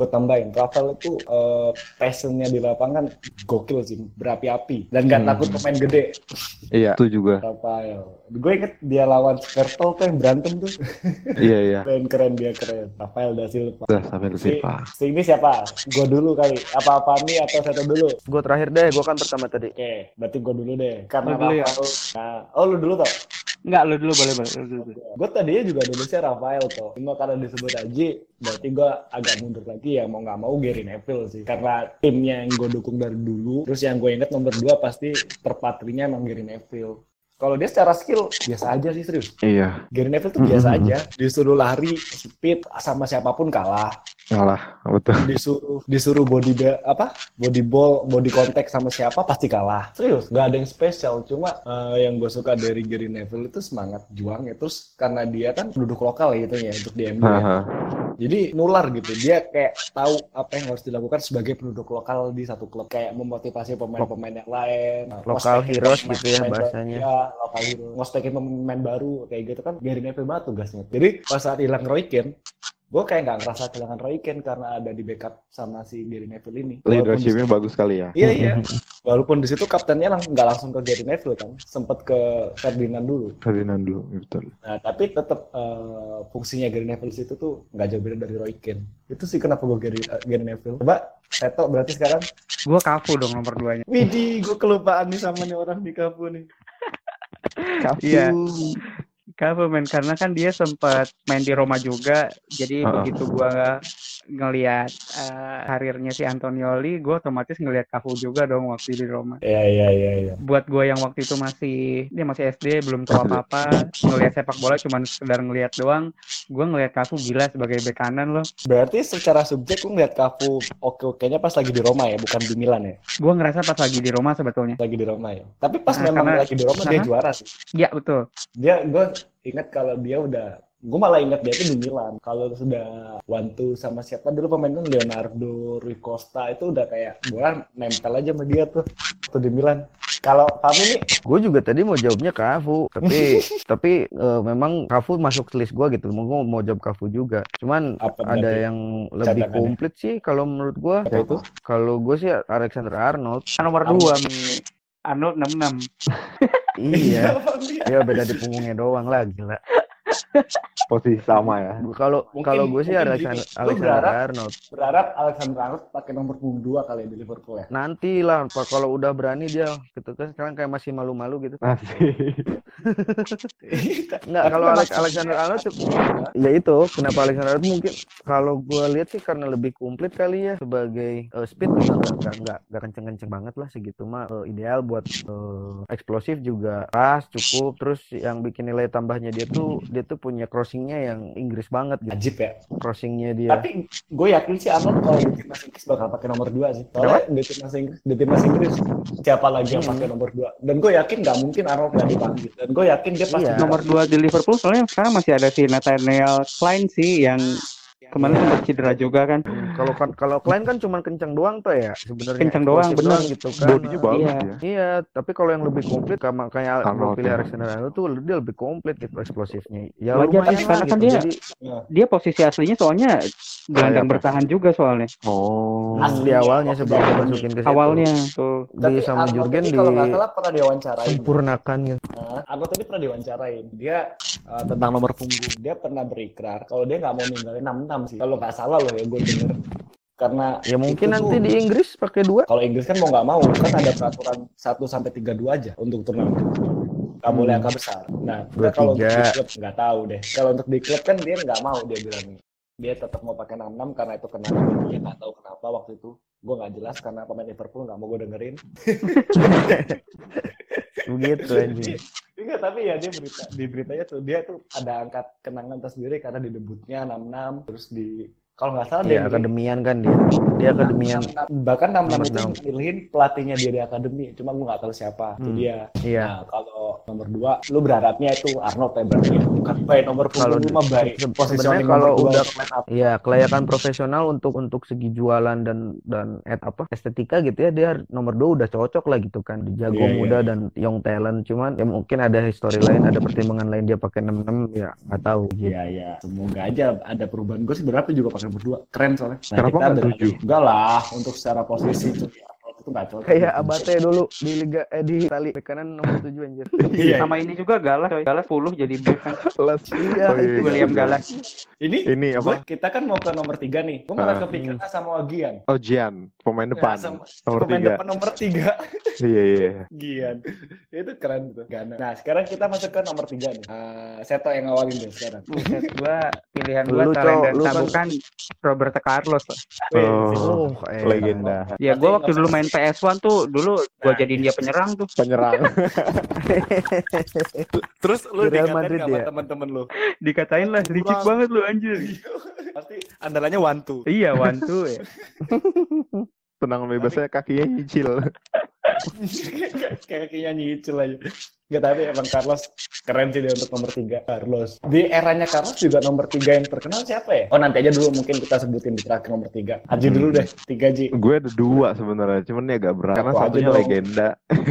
gue tambahin. Rafael itu eh, passionnya di lapangan gokil sih, berapi-api. Dan gak Hmm. takut pemain gede, Iya, itu juga. Rafael. Gue inget dia lawan Skrtel tuh yang berantem tuh. iya, iya. Keren, keren dia keren. Rafael da Silva. Udah sampai Si, Silva. si ini siapa? Gue dulu kali. Apa-apa nih atau satu dulu? Gue terakhir deh, gue kan pertama tadi. Oke, berarti gue dulu deh. Karena Lu dulu ya? Rafael. Nah, oh lu dulu tau? enggak lu dulu boleh boleh dulu Gue tadinya juga nulisnya Rafael tuh. Cuma karena disebut Aji, berarti gue agak mundur lagi ya mau nggak mau Gary Neville sih. Karena timnya yang gue dukung dari dulu. Terus yang gue inget nomor dua pasti terpatrinya emang Gary Neville. Kalau dia secara skill biasa aja sih serius. Iya, Gary Neville tuh biasa Mm-mm. aja. Disuruh lari, speed sama siapa pun kalah. ngalah betul. Disuruh disuruh body ba- apa? Body ball, body contact sama siapa pasti kalah. Serius, nggak ada yang spesial. Cuma eh, yang gue suka dari Gary Neville itu semangat juangnya. Terus karena dia kan penduduk lokal ya itu ya untuk di ya. Jadi nular gitu. Dia kayak tahu apa yang harus dilakukan sebagai penduduk lokal di satu klub. Kayak memotivasi pemain-pemain yang lain. Lokal heroes gitu ya bahasanya. Ya, lokal hero. Ngospekin pemain baru kayak gitu kan Gary Neville banget tugasnya. Jadi pas saat hilang Roy Keane, gue kayak nggak ngerasa kehilangan Roy Keane karena ada di backup sama si Gary Neville ini. Leadershipnya bagus sekali ya. Iya iya. Walaupun di situ kaptennya lang- nggak langsung ke Gary Neville kan, sempet ke Ferdinand dulu. Ferdinand dulu, iya, betul. Nah tapi tetap eh, fungsinya Gary Neville di situ tuh nggak jauh beda dari Roy Keane. Itu sih kenapa gue Gary, eh, Gary Neville. Coba Seto berarti sekarang. gua Cafu dong nomor duanya Widih, gue kelupaan nih sama nih orang di Kapu nih. Iya. Men karena kan dia sempat main di Roma juga jadi Heeh. begitu gua ngelihat eh, karirnya si Antonioli gua otomatis ngelihat Cafu juga dong waktu di Roma Iya iya iya. iya. buat gue yang waktu itu masih dia masih SD belum tahu apa apa ngelihat sepak bola cuman sekedar ngelihat doang gue ngelihat Cafu gila sebagai bek kanan loh Berarti secara subjek lu ngeliat Kapu oke-okenya pas lagi di Roma ya, bukan di Milan ya. gue ngerasa pas lagi di Roma sebetulnya Lagi di Roma ya. Tapi pas Nah, memang karena- lagi di Roma dia juara sih. ya betul Dia gue ingat kalau dia udah gue malah ingat dia tuh di Milan kalau sudah two sama siapa dulu pemain kan Leonardo Rui Costa itu udah kayak gue nempel aja sama dia tuh tuh di Milan kalau kamu nih Gue juga tadi mau jawabnya Kafu, tapi tapi eh, memang Kafu masuk list gue gitu. Mau gua mau jawab Kafu juga. Cuman apa ada berarti? yang lebih komplit sih kalau menurut gue. Kalau gue sih Alexander Arnold. Nomor Arnold. dua. Arnold 66 Iya. Ya beda di punggungnya doang lah gila. Posisi sama ya. Kalau kalau gue sih mungkin Alexander, berharap- Arnold. Berharap Alexander Arnold pakai nomor punggung dua kali di Liverpool ya. Nanti lah, Pak, kalau udah berani dia gitu kan sekarang kayak masih malu-malu gitu. Asik. Enggak, kalau Alex, Alexander Arnold ya itu kenapa Alexander Arnold mungkin kalau gue lihat sih karena lebih komplit kali ya sebagai eh, speed juga nggak nggak nggak kenceng-kenceng banget lah segitu mah Eh, ideal buat eh, eksplosif juga pas cukup terus yang bikin nilai tambahnya dia tuh dia tuh punya crossingnya yang Inggris banget gitu Ajib ya. crossingnya dia Tapi gue yakin sih Arnold kalau di timnas Inggris bakal pakai nomor dua sih. Soalnya di timnas Inggris, di timnas Inggris siapa lagi yang Hmm. pakai nomor dua? Dan gue yakin nggak mungkin Arnold nggak dipanggil. Dan gue yakin dia pasti Iya. Nomor dua di Liverpool soalnya sekarang masih ada si Nathaniel Klein sih yang kemarin sempat cedera juga kan. Hmm, kalau kan kalau Klein kan cuma kencang doang tuh ya sebenarnya Kencang doang, bener. gitu kan Bodinya bagus iya. ya. Iya, tapi kalau yang lebih komplit sama kayak gue Arnold, pilih ya. Alexander Arnold tuh dia lebih komplit gitu eksplosifnya. Ya Wajar lah karena kan gitu. dia- Jadi Dia posisi aslinya soalnya gelandang apa? bertahan juga soalnya Oh. hmm, di awalnya sebelum Waktu dimasukin ke situ. awalnya tuh. di sama Jurgen di kalau nggak salah pernah diwawancarain. sempurnakan gitu. Arnold tadi pernah diwawancarain. Dia uh, tentang nomor punggung. Dia pernah berikrar kalau dia nggak mau ninggalin 66 sih. Kalau nggak salah loh ya gue denger. Karena Ya mungkin nanti tuh- di Inggris pakai dua. kalau Inggris kan mau nggak mau kan ada peraturan 1 sampai 32 aja untuk turnamen. Nggak boleh Hmm. angka besar. Nah, Dua kalau untuk di tiga. klub nggak tahu deh. Kalau untuk di klub kan dia nggak mau dia bilang dia tetap mau pakai 66 karena itu kenapa dia nggak tahu kenapa waktu itu gue nggak jelas karena pemain Liverpool nggak mau gue dengerin Begitu anjing. Enggak, tapi ya dia berita di beritanya tuh dia tuh ada angkat kenangan tersendiri karena di debutnya 66 terus di kalau nggak salah Iya, akademian kan dia. Dia akademian. 66 bahkan 66 itu Nomor milihin pelatihnya dia di akademi cuma gue nggak tahu siapa itu Hmm. dia Iya. nah kalau nomor dua lu berharapnya itu Arnold ya berarti ya bukan baik nomor Kalau mah baik sebenarnya kalau nomor udah-. Iya, kelayakan profesional untuk untuk segi jualan dan dan et, apa estetika gitu ya dia nomor dua udah cocok lah gitu kan di jago Iya, iya, muda iya. dan young talent cuman ya mungkin ada history lain ada pertimbangan lain dia pakai 66 ya nggak tahu gitu. Iya iya, semoga aja ada perubahan. Gue sih berharap juga pakai berdua, keren soalnya. Nah, nggak berharap- tujuh? Enggak lah, untuk secara posisi itu itu nggak cocok. Kayak Abate dulu di liga eh di Itali bek kanan nomor 7 anjir. Iya. Sama ini juga Galas, coy. Galas 10 jadi kan. Iya, Oh, iya, itu iya. William Galas. Ini, Ini apa? gua- kita kan mau ke nomor tiga nih. Gue malah Ah. kepikiran sama Gian. Oh Jian, pemain depan. Ya, sama- Nomor pemain tiga. depan nomor tiga. Iya iya. Gian. Itu keren tuh. Gana. Nah, sekarang kita masuk ke nomor tiga nih. Eh, Seto yang ngawalin deh sekarang. Buset, gua pilihan gua dan lu kan- tabukan Roberto Carlos. Oh, Oh, eh. legenda. Ya gua waktu dulu main PS1 tuh dulu gua Nah. jadiin dia penyerang tuh. Penyerang. Terus lu Real dikatain Madrid nggak sama ya? temen-temen lu? Dikatain lah licik Kurang. banget lu anjir. Pasti andalannya one two. Iya, one two ya. Tenang bebasnya kakinya nyicil. kayak kayaknya nyicil aja. Gak tapi emang Carlos keren sih dia untuk nomor tiga Carlos. Di eranya Carlos juga nomor tiga yang terkenal siapa ya? Oh nanti aja dulu mungkin kita sebutin di terakhir nomor tiga. Haji dulu deh, tiga Ji. Gue ada dua sebenarnya, cuman ini agak berat. Karena aja satunya legenda,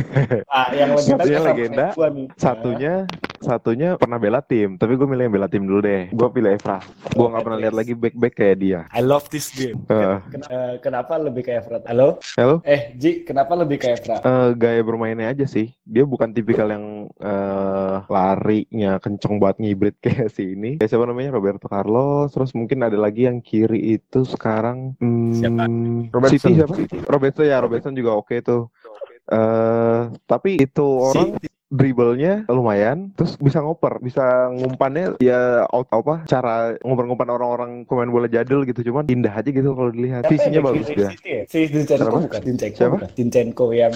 Ah, yang legenda Satunya legenda, kayak gua nih. satunya satunya pernah bela tim. Tapi gue milih yang bela tim dulu deh. Gue pilih Evra. Gue nggak pernah lihat lagi back back kayak dia. I love this game. Eh, Ken- eh, kenapa lebih kayak Fred? Halo? Halo? Eh, Ji, kenapa lebih kayak Fred? Eh, gaya bermainnya aja sih. Dia bukan tipikal yang eh, larinya kenceng buat ngibrit kayak si ini. Kayak siapa namanya Roberto Carlos. Terus mungkin ada lagi yang kiri itu sekarang. Hmm, Siapa? Robertson. City siapa? Robertson ya. Robertson juga oke tuh. Eh, tapi itu orang dribblenya lumayan, terus bisa ngoper, bisa ngumpannya ya out apa cara ngumpan-ngumpan orang-orang pemain bola jadul gitu, cuman indah aja gitu kalau dilihat. Siapa Visinya bagus dia. City ya? Si Zinchenko Kenapa? bukan? Zinchenko Siapa? bukan? Zinchenko yang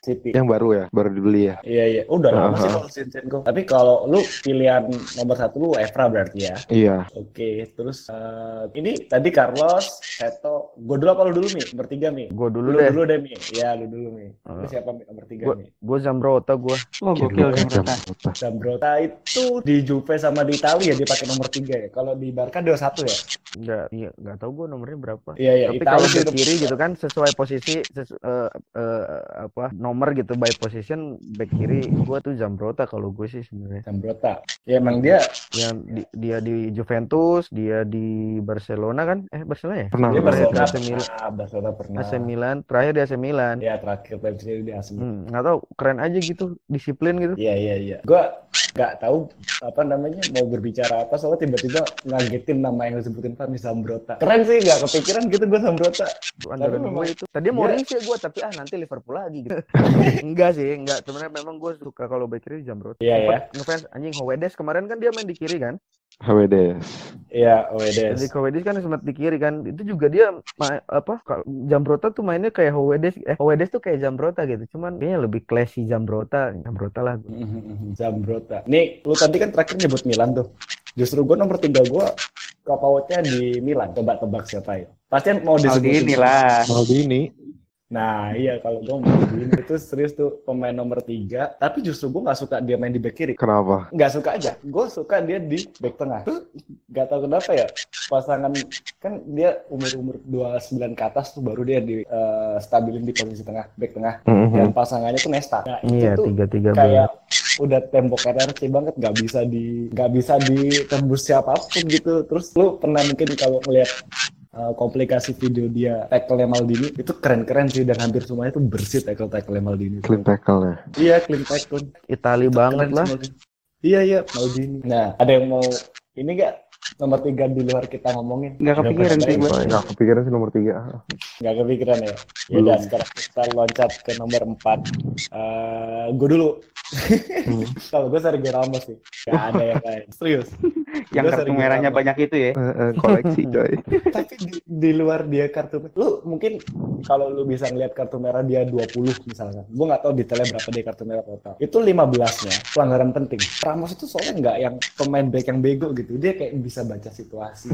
City. Yang baru ya, baru dibeli ya. Iya iya, udah lama sih kalau Zinchenko. Tapi kalau lu pilihan nomor satu lu Evra berarti ya. Iya. Oke, terus eh, ini tadi Carlos, Seto, gue dulu apa lu dulu nih? Nomor tiga nih. Gue dulu Lu deh. dulu deh nih. Iya, lu dulu nih. Lu Eh. siapa Mi? nomor tiga Gua- nih? Gue Zambrota gue. Gokil Zambrota. Zambrota itu di Juve sama di Italia dia pakai nomor tiga ya. Kalau di Barca dia satu ya. Enggak, iya, enggak tahu gue nomornya berapa. Iya iya. Tapi kalau udah- kiri gitu kan sesuai posisi sesu- eh, eh, apa nomor gitu by position back kiri gue tuh Zambrota kalau gue sih sebenarnya. Zambrota. Ya emang dia Yang di- dia di Juventus, dia di Barcelona kan? Eh Barcelona ya? Pernah. dia pernah Barcelona AC Milan. pernah, Barcelona pernah. AC Milan, terakhir di AC Milan. Ya terakhir di AC Milan. Hmm, nggak tahu keren aja gitu disiplin disiplin gitu. Iya iya iya. Gua nggak tahu apa namanya mau berbicara apa soalnya tiba-tiba ngagetin nama yang disebutin Fahmi Sambrota. Keren sih nggak kepikiran gitu gue Sambrota. Andalan memang- itu. Tadi mau Dia- sih gue tapi ah nanti Liverpool lagi gitu. enggak sih, enggak. Sebenarnya memang gue suka kalau back kiri Zambrot. Iya ya. Ngefans anjing Howedes kemarin kan dia main di kiri kan. HWD. Iya Oedes. Jadi Howedes kan sempat di kiri kan. Itu juga dia ma- apa kalau Zambrota tuh mainnya kayak Howedes eh Howedes tuh kayak Zambrota gitu. Cuman kayaknya lebih classy Zambrota. Zambrota lah. Zambrota. Nih lu tadi kan terakhir nyebut Milan tuh. Justru gue nomor tiga gue kapawotnya di Milan. Coba tebak siapa ya? Pasti mau disebutin. Maldini lah. Maldini. Nah iya kalau gue Maldini itu serius tuh pemain nomor tiga. Tapi justru gue nggak suka dia main di back kiri. Kenapa? nggak suka aja. Gue suka dia di back tengah. Tuh, nggak tahu kenapa ya pasangan kan dia umur umur 29 ke atas tuh baru dia di eh, stabilin di posisi tengah back tengah. Dan pasangannya tuh Nesta. Nah itu Iya, tuh tiga-tiga kayak udah tembok RRC banget. Nggak bisa di nggak bisa ditembus siapa pun gitu. Terus lu pernah mungkin kalau ngeliat eh, komplikasi video dia tackle Maldini itu keren-keren sih dan hampir semuanya tuh bersih tackle tackle Maldini Clean tackle ya. iya clean tackle Itali banget Keren lah. Iya iya Maldini. Nah ada yang mau ini nggak nomor tiga di luar kita ngomongin? Nggak kepikiran sih gue. Nggak kepikiran sih nomor tiga. Nggak kepikiran ya. Ya udah sekarang kita loncat ke nomor empat. Eh gue dulu. Kalau gue Sergio Ramos sih. Gak ada yang lain. Serius. Yang Gua kartu sering merahnya banyak itu ya. Eh, eh, koleksi coy. Tapi di, di luar dia kartu lu mungkin kalau lu bisa ngeliat kartu merah dia 20 misalnya. Gue nggak tahu detailnya berapa dia kartu merah total. Itu 15-nya pelanggaran penting. Ramos itu soalnya nggak yang pemain back yang bego gitu. Dia kayak bisa baca situasi,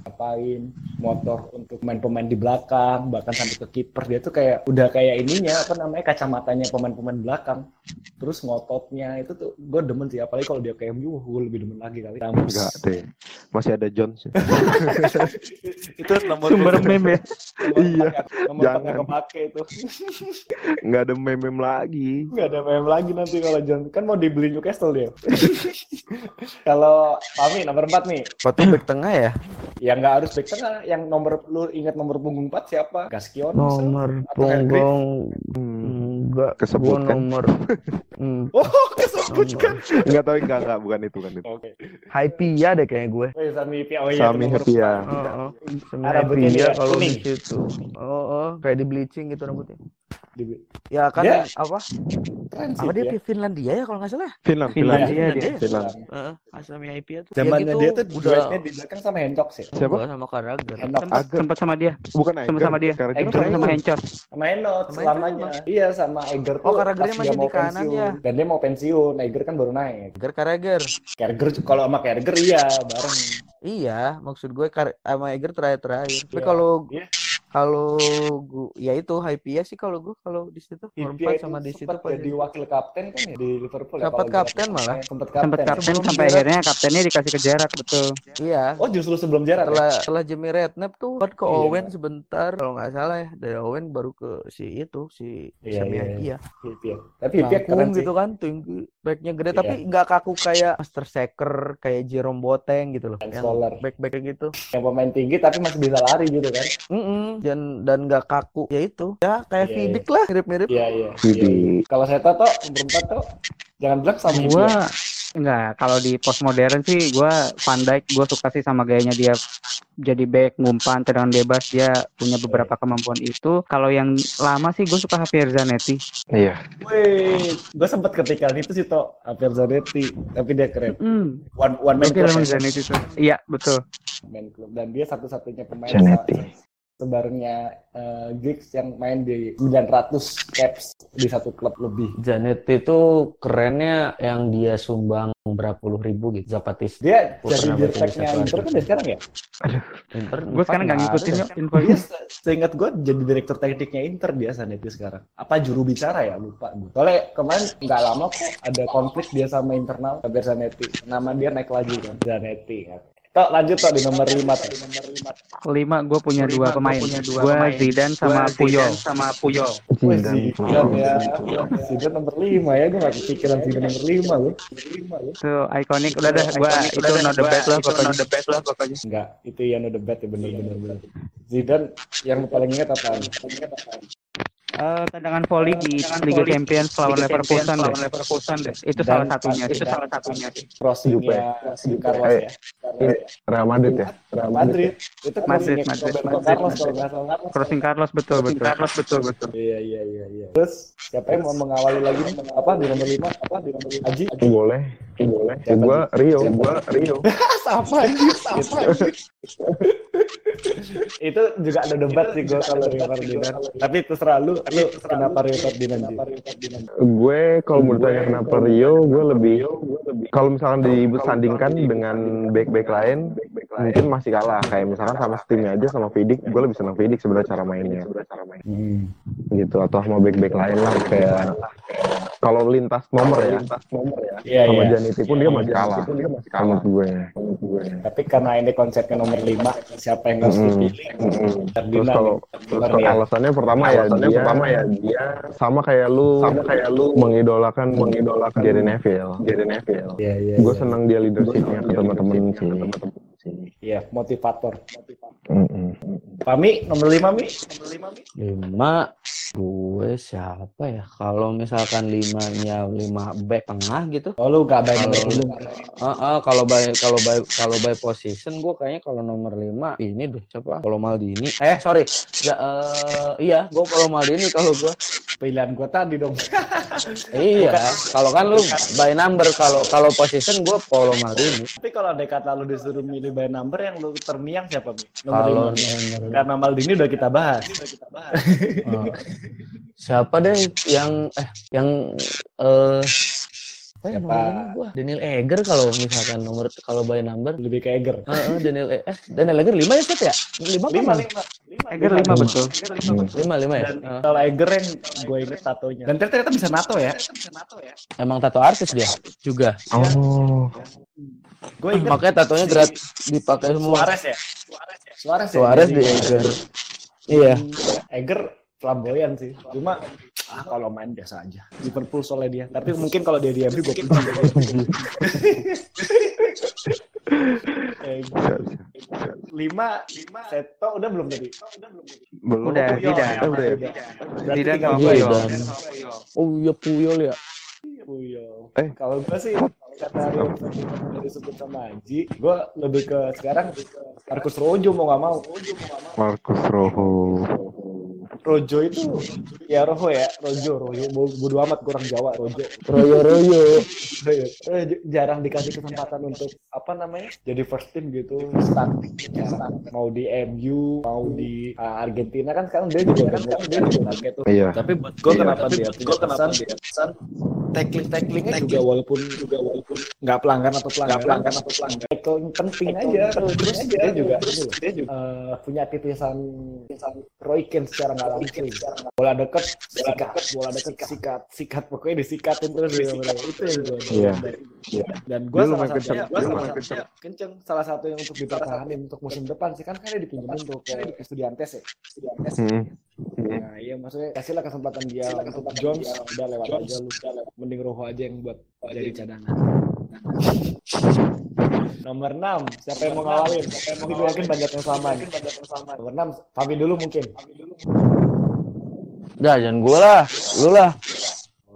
ngapain, motor untuk pemain-pemain di belakang, bahkan sampai ke kiper dia tuh kayak udah kayak ininya apa namanya kacamatanya pemain-pemain belakang. Terus ngototnya itu tuh gue demen sih apalagi kalau dia kayak MU gue lebih demen lagi kali. Ramos. Enggak deh. Masih ada Jones. itu nomor Sumber meme ya. Iya, nomor jangan. kepake itu Nggak ada meme-meme lagi. nggak ada meme lagi nanti kalau John kan mau dibeli Newcastle dia kalau Fahmi nomor 4 nih Waktu back tengah ya. Yang nggak harus back tengah yang nomor lu ingat nomor punggung 4 siapa Gaskion Nomor punggung Hmm. enggak Kesebut kan? nomor hmm, oh kesebut kan Nggak tahu enggak enggak bukan itu kan itu. oke Hypia deh kayak gue. oh, iya, Sami Hipia. oh iya Sami Hipia. empat. Oh, oh. Rambutnya Hypia kalau di situ. Oh, oh, kayak di bleaching gitu rambutnya. Ya kan Dia- apa? keren sih Apa dia dia. Finlandia ya kalau nggak salah? Finland, Finlandia Finland. dia. Finland. Heeh, Asami Hypia tuh. zamannya ya gitu, dia tuh udah di belakang sama Hencok sih Siapa? Gua sama Karager. Henok Sempat, sempat sama dia. Bukan Sama Eiger. sama dia. Eiger Sama Sama sama itu. Sama selamanya iya sama Eger tuh Oh, Karagernya pas masih dia mau di kanan pensiun. ya? dan dia mau pensiun Eger kan baru naik Karager Karager. Kerger kalau sama Kerger iya bareng Iya, maksud gue sama Eger terakhir-terakhir. Tapi Iya. kalau Iya. Kalau gua ya itu Hypia sih kalau gue kalau di situ empat sama di situ jadi wakil kapten kan ya di Liverpool ya, Sempat kapten malah. salah. sempat kapten, Sempat kapten Sebelum sampai akhirnya kaptennya dikasih ke Gerrard betul. Iya. oh justru sebelum Gerrard ya? Setelah setelah Jimmy Redknapp tuh sempat ke Iya. Owen sebentar kalau nggak salah ya. Dari Owen baru ke si itu si Iya, Sami iya, Hypia. Hipia tapi Hipia keren sih gitu kan, tinggi, backnya gede Iya. tapi nggak kaku kayak Master Sacker, kayak Jerome Boateng gitu loh. Dan Yang Scholar. back-back gitu. yang pemain tinggi tapi masih bisa lari gitu kan Mm-mm. Dan dan nggak kaku. Ya itu. Ya kayak Iya, Vidic lah, mirip-mirip. iya iya Jadi iya. kalau saya tahu tuh nomor empat tuh jangan bilang sama Gua enggak kalau di postmodern sih gua Van Dijk gua suka sih sama gayanya dia jadi back ngumpan tendangan bebas dia punya beberapa kemampuan itu kalau yang lama sih gue suka Javier Zanetti iya. Wih, gue sempat ketika itu sih toh Javier Zanetti tapi dia keren hmm. one one man club. Zanetti tuh iya betul main klub dan dia satu-satunya pemain Zanetti. Se- sebarnya eh, gigs yang main di 900 caps di satu klub lebih. Janet itu kerennya yang dia sumbang berapa puluh ribu gitu Zapatis Dia jadi pernah baca di dirteknya satu Inter kan dari sekarang ya? Inter gue sekarang nggak ngikutin yuk infonya Iya, se- seingat gue jadi direktur tekniknya Inter dia Zanetti sekarang. Apa juru bicara ya? Lupa gue. Soalnya kemarin nggak lama kok ada konflik dia sama internal Javier Zanetti. Nama dia naik lagi kan Zanetti. Ya. Tok lanjut tok di nomor 5 tok. Di nomor 5. lima gue punya dua Gua pemain punya dua gue pemain. Zidane sama Gua Puyol Zidane sama Puyol. Zidane. Ya. Zidane nomor 5 ya. Gue gak kepikiran Zidane nomor 5 loh. itu ikonik udah dah gue Iconic, itu udah dah, not the gua best lah itu pokoknya not the best lah pokoknya. Enggak, itu yang udah bet ya bener-bener bener. Zidane yang lu paling ingat apa? Eh, tendangan volley di Liga Champions lawan Leverkusen deh. Itu salah satunya. Itu salah satunya. crossingnya si Carlos ya. Eh, Real Madrid ya. Real Madrid itu Madrid, Madrid, Madrid, Carlos. Crossing Carlos betul betul. Carlos betul betul. Iya iya iya iya. Terus siapa yang mau mengawali lagi nih? Apa di nomor lima? Apa di nomor lima? Aji? Boleh, boleh. Ya, gua Rio, gua Rio. sama anjir, sama anjir. itu juga ada debat sih gue kalau Rio Ferdinand. Tapi terserah lu, lu kenapa Rio Ferdinand? Gue kalau menurut saya kenapa Rio, gue lebih kalau misalkan disandingkan dengan back-back lain, mungkin masih kalah. Kayak misalkan sama Steamnya aja sama Vidic, gue lebih senang Vidic sebenarnya cara mainnya. Gitu atau sama back-back lain lah kayak kalau lintas nomor ya, Iya sama iya. Janiti pun dia masih kalah. Kalau menurut gue. Tapi karena ini konsepnya nomor lima, siapa yang harus dipilih? Mm-mm. Terus kalau terus kalau alasannya pertama ya dia pertama ya dia sama kayak lu sama kayak lu mengidolakan mengidolakan Gary Neville. Gary Neville. Iya iya. Gue senang dia leadershipnya ke teman-teman sih. Iya, motivator. Mm-mm. Pami nomor lima mi. lima gue siapa ya kalau misalkan limanya lima back tengah gitu Oh lu gak baik nomor Kalau- lima. Kalau by kalau by kalau by position gue kayaknya kalau nomor 5 ini deh siapa kalau Maldini eh sorry ya eh, iya gue kalau Maldini kalau gue Pilihan gua tadi dong. iya kalau kan lu by number kalau kalau position gue Paulo Maldini Tapi kalau ada kata lu disuruh milih by number yang lu terniang siapa mi? Nomor kalau lima. nomor Karena Maldini udah kita bahas. eh, siapa deh yang eh yang eh apa ya Siapa? nomor lima gua? Daniel Eger kalau misalkan nomor kalau by number Lebih ke Eger. Eh, eh, Daniel E- eh Daniel Eger 5 ya Set ya? 5 Lima, lima lima. Eger lima betul. Hmm. 5 5 ya? Dan Eh, kalau Eger yang gue inget tatonya. Dan ternyata bisa nato ya. emang tato artis dia juga. Oh, Gue inget Makanya tatonya gerak dipakai semua. Suarez ya. Suarez ya. Suarez di Eger. Iya. Eger flamboyan sih. Cuma ah, kalau main biasa aja. Liverpool soalnya dia. Tapi mungkin kalau dia di MU gue. Eger. lima, lima, Seto udah belum tadi? belum. Udah, tidak. Udah Tidak sama Iya, Oh iya Puyol ya. Puyol. Eh. Kalau gue sih kata Ferdinand yang disebut sama Aji, gue lebih ke sekarang Marcus Rojo mau nggak mau. Marcus Rojo. Rojo itu ya Rojo ya, Rojo, Rojo. Bo- Bodo amat kurang Jawa, Rojo. Eh, j- jarang dikasih kesempatan untuk apa namanya jadi first team gitu start, start. mau di MU mau di uh, Argentina kan sekarang dia juga kan sekarang dia juga target tuh Iya. tapi buat gue kenapa dia punya pesan pesan tackling tacklingnya juga walaupun juga walaupun nggak pelanggan atau pelanggan. pelanggan atau pelanggan. Tackling penting aja. terus dia juga dia juga. Eh, punya titisan titisan Roy Keane secara nggak langsung. bola deket sikat. bola deket sikat. sikat. Pokoknya disikatin terus bener-bener. itu yang gue Iya. dan gue salah lumayan satu kenceng. gua Dia salah satunya kenceng. salah satu yang untuk dipertahanin untuk musim depan sih. Kan kan dia dipinjemin untuk ke Estudiantes ya. Estudiantes. Hmm. Nah, iya maksudnya kasihlah kesempatan dia. Untuk Jones udah lewat aja lu. Mending Rojo aja yang buat jadi cadangan. Nomor 6, siapa yang mau ngawalin? Siapa yang mau gue yakin banyak yang sama. nih. Nomor 6, Fabi dulu mungkin. Dah jangan gue lah, lu lah.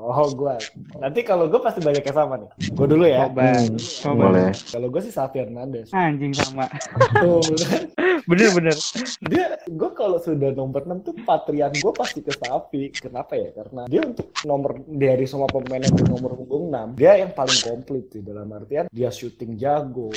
Oh, gue. Nanti kalau gue pasti banyak yang sama nih. Gue dulu ya. Coba. Coba. Boleh. Kalau gue sih Safi Hernandez. Anjing sama. Tuh, kan? Bener bener. dia gue kalau sudah nomor 6 tuh patrian gue pasti ke Safi kenapa ya karena dia untuk nomor dari semua pemain yang nomor punggung 6 dia yang paling komplit sih dalam artian dia syuting jago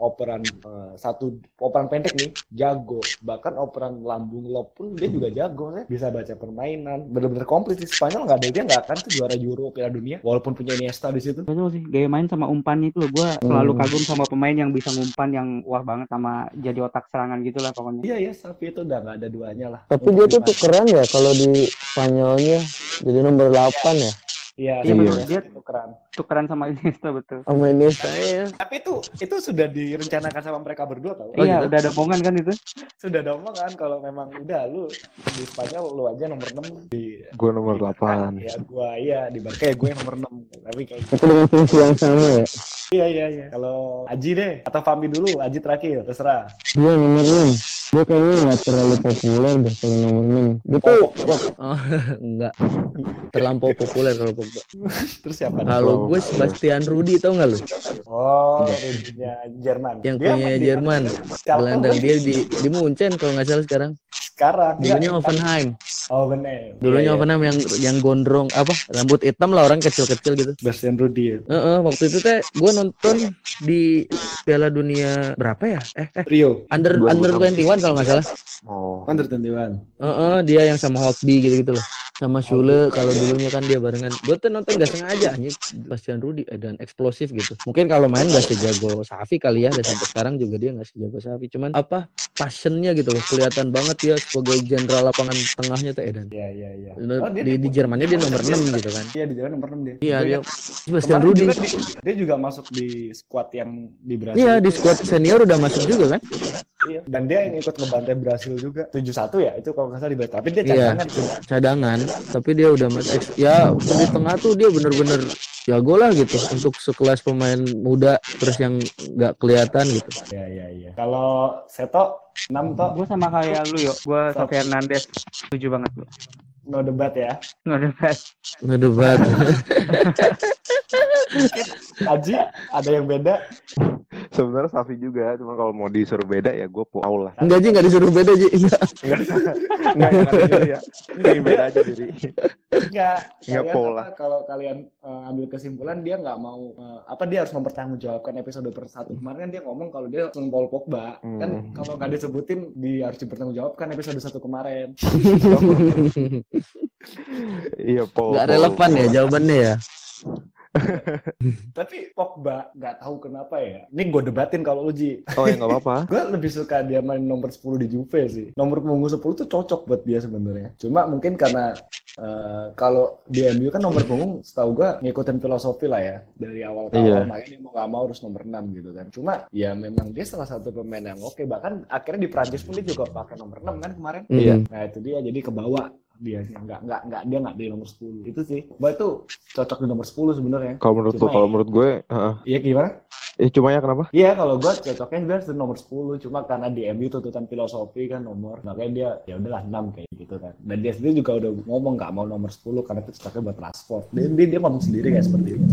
operan eh, satu operan pendek nih jago bahkan operan lambung lob pun dia juga jago ya bisa baca permainan bener-bener komplit sih Spanyol nggak ada dia nggak akan tuh juara Euro Piala Dunia walaupun punya Iniesta di situ Betul sih, gaya main sama umpannya itu loh. Gue selalu kagum sama pemain yang bisa ngumpan yang wah banget sama jadi otak serangan gitu lah pokoknya. iya ya Safi itu udah nggak ada duanya lah Tapi dia tuh tukeran ya kalau di Spanyolnya jadi nomor 8 ya. Iya Iya. Dia itu keren tukeran sama Iniesta betul. Sama Iniesta ya. Tapi itu itu sudah direncanakan sama mereka berdua tau. iya, udah ada omongan kan itu. Sudah ada omongan kalau memang udah lu di Spanyol lu aja nomor 6 di Gue nomor 8. ya gua iya di Barca ya gue yang nomor 6. Tapi kayak gitu. Itu dengan fungsi yang sama ya. Iya iya iya. Kalau Aji deh atau Fami dulu, Aji terakhir terserah. Dia nomor 6. Dia kayaknya nggak terlalu populer deh kalau nomor 6. Dia tuh Oh, enggak. Terlampau populer kalau Pogba. Terus siapa? Kalau gue Sebastian Rudi tau nggak lu? Oh, Rudinya Jerman. Yang Dia punya Jerman. Kan dia di di Munchen kalau nggak salah sekarang. sekarang. Dia- Dulunya Hoffenheim. Oh benar. Dulunya Iya, iya. Hoffenheim yang yang gondrong apa? Rambut hitam lah orang kecil-kecil gitu. Sebastian Rudi. ya. Heeh, waktu itu teh gue nonton di Piala Dunia berapa ya? Eh, eh Rio. under Dua under ribu 21 kalau nggak salah. Oh. Under 21. Heeh, dia yang sama Hotby gitu-gitu loh. Sama Sule kalau dulunya kan dia barengan. Gue tuh nonton gak sengaja anjing Bastian Rudi eh, dan eksplosif gitu. Mungkin kalau main gak sejago Safi kali ya dan sampai sekarang juga dia gak sejago Safi. Cuman apa passionnya gitu loh kelihatan banget dia sebagai jenderal lapangan tengahnya tuh Edan. Iya iya iya. di, di Jermannya dia nomor 6 gitu kan. Iya di Jerman nomor 6 dia. Iya dia Sebastian Rudi. juga di- dia juga masuk di squad yang di Brasil. Iya di squad senior udah masuk juga kan? Iya. Dan dia yang ikut ngebantai Brasil juga. 7-1 ya itu kalau nggak salah di Brasil. Tapi dia Iya. cadangan tuh. cadangan tapi dia udah mas eks- ya di tengah tuh dia bener-bener jago lah gitu untuk sekelas pemain muda terus yang nggak kelihatan gitu Iya iya iya. Kalau Seto 6 toh Gue sama kayak lu yuk. Gue Sofi Hernandez. Setuju banget lu. No debat ya. Nggak ada best. ngedebat Aji ada yang beda. Sebenarnya Safi juga, cuma kalau mau disuruh beda ya gue Paul lah. enggak sih nggak disuruh beda sih Enggak. Enggak ya. Enggak beda aja diri. Enggak. Nggak Kalian pola. apa, Kalau kalian eh, ambil kesimpulan dia nggak mau eh, apa dia harus mempertanggungjawabkan episode per satu. Kemarin kan dia ngomong kalau dia langsung Paul Pogba. Kan Hmm. kalau nggak disebutin dia harus dipertanggungjawabkan episode satu kemarin. Iya Paul. Paul. relevan ya jawabannya ya Tapi Pogba nggak tahu kenapa ya. Ini gue debatin kalau Uji. Oh ya nggak apa-apa. Gue lebih suka dia main nomor 10 di Juve sih. Nomor punggung 10 tuh cocok buat dia sebenarnya. Cuma mungkin karena eh, kalau di MU kan nomor punggung setahu gue ngikutin filosofi lah ya. Dari awal ke Iya. awal makanya dia mau gak mau harus nomor 6 gitu kan. Cuma ya memang dia salah satu pemain yang oke. Bahkan akhirnya di Prancis pun dia juga pakai nomor 6 kan kemarin. Iya. Mm. Nah itu dia jadi kebawa dia nggak nggak nggak dia nggak di nomor 10 itu sih. Bah itu cocok di nomor 10 sebenarnya. Kalau menurut Cuma kalau ya- menurut gue, iya gimana? Eh cuma ya kenapa? Iya kalau gue cocoknya dia harus di nomor 10 cuma karena di MU tuntutan filosofi kan nomor. Makanya dia ya udahlah 6 kayak gitu kan. Dan dia sendiri juga udah ngomong nggak mau nomor 10 karena itu cocoknya buat Rashford dia, dia, dia ngomong sendiri kayak seperti itu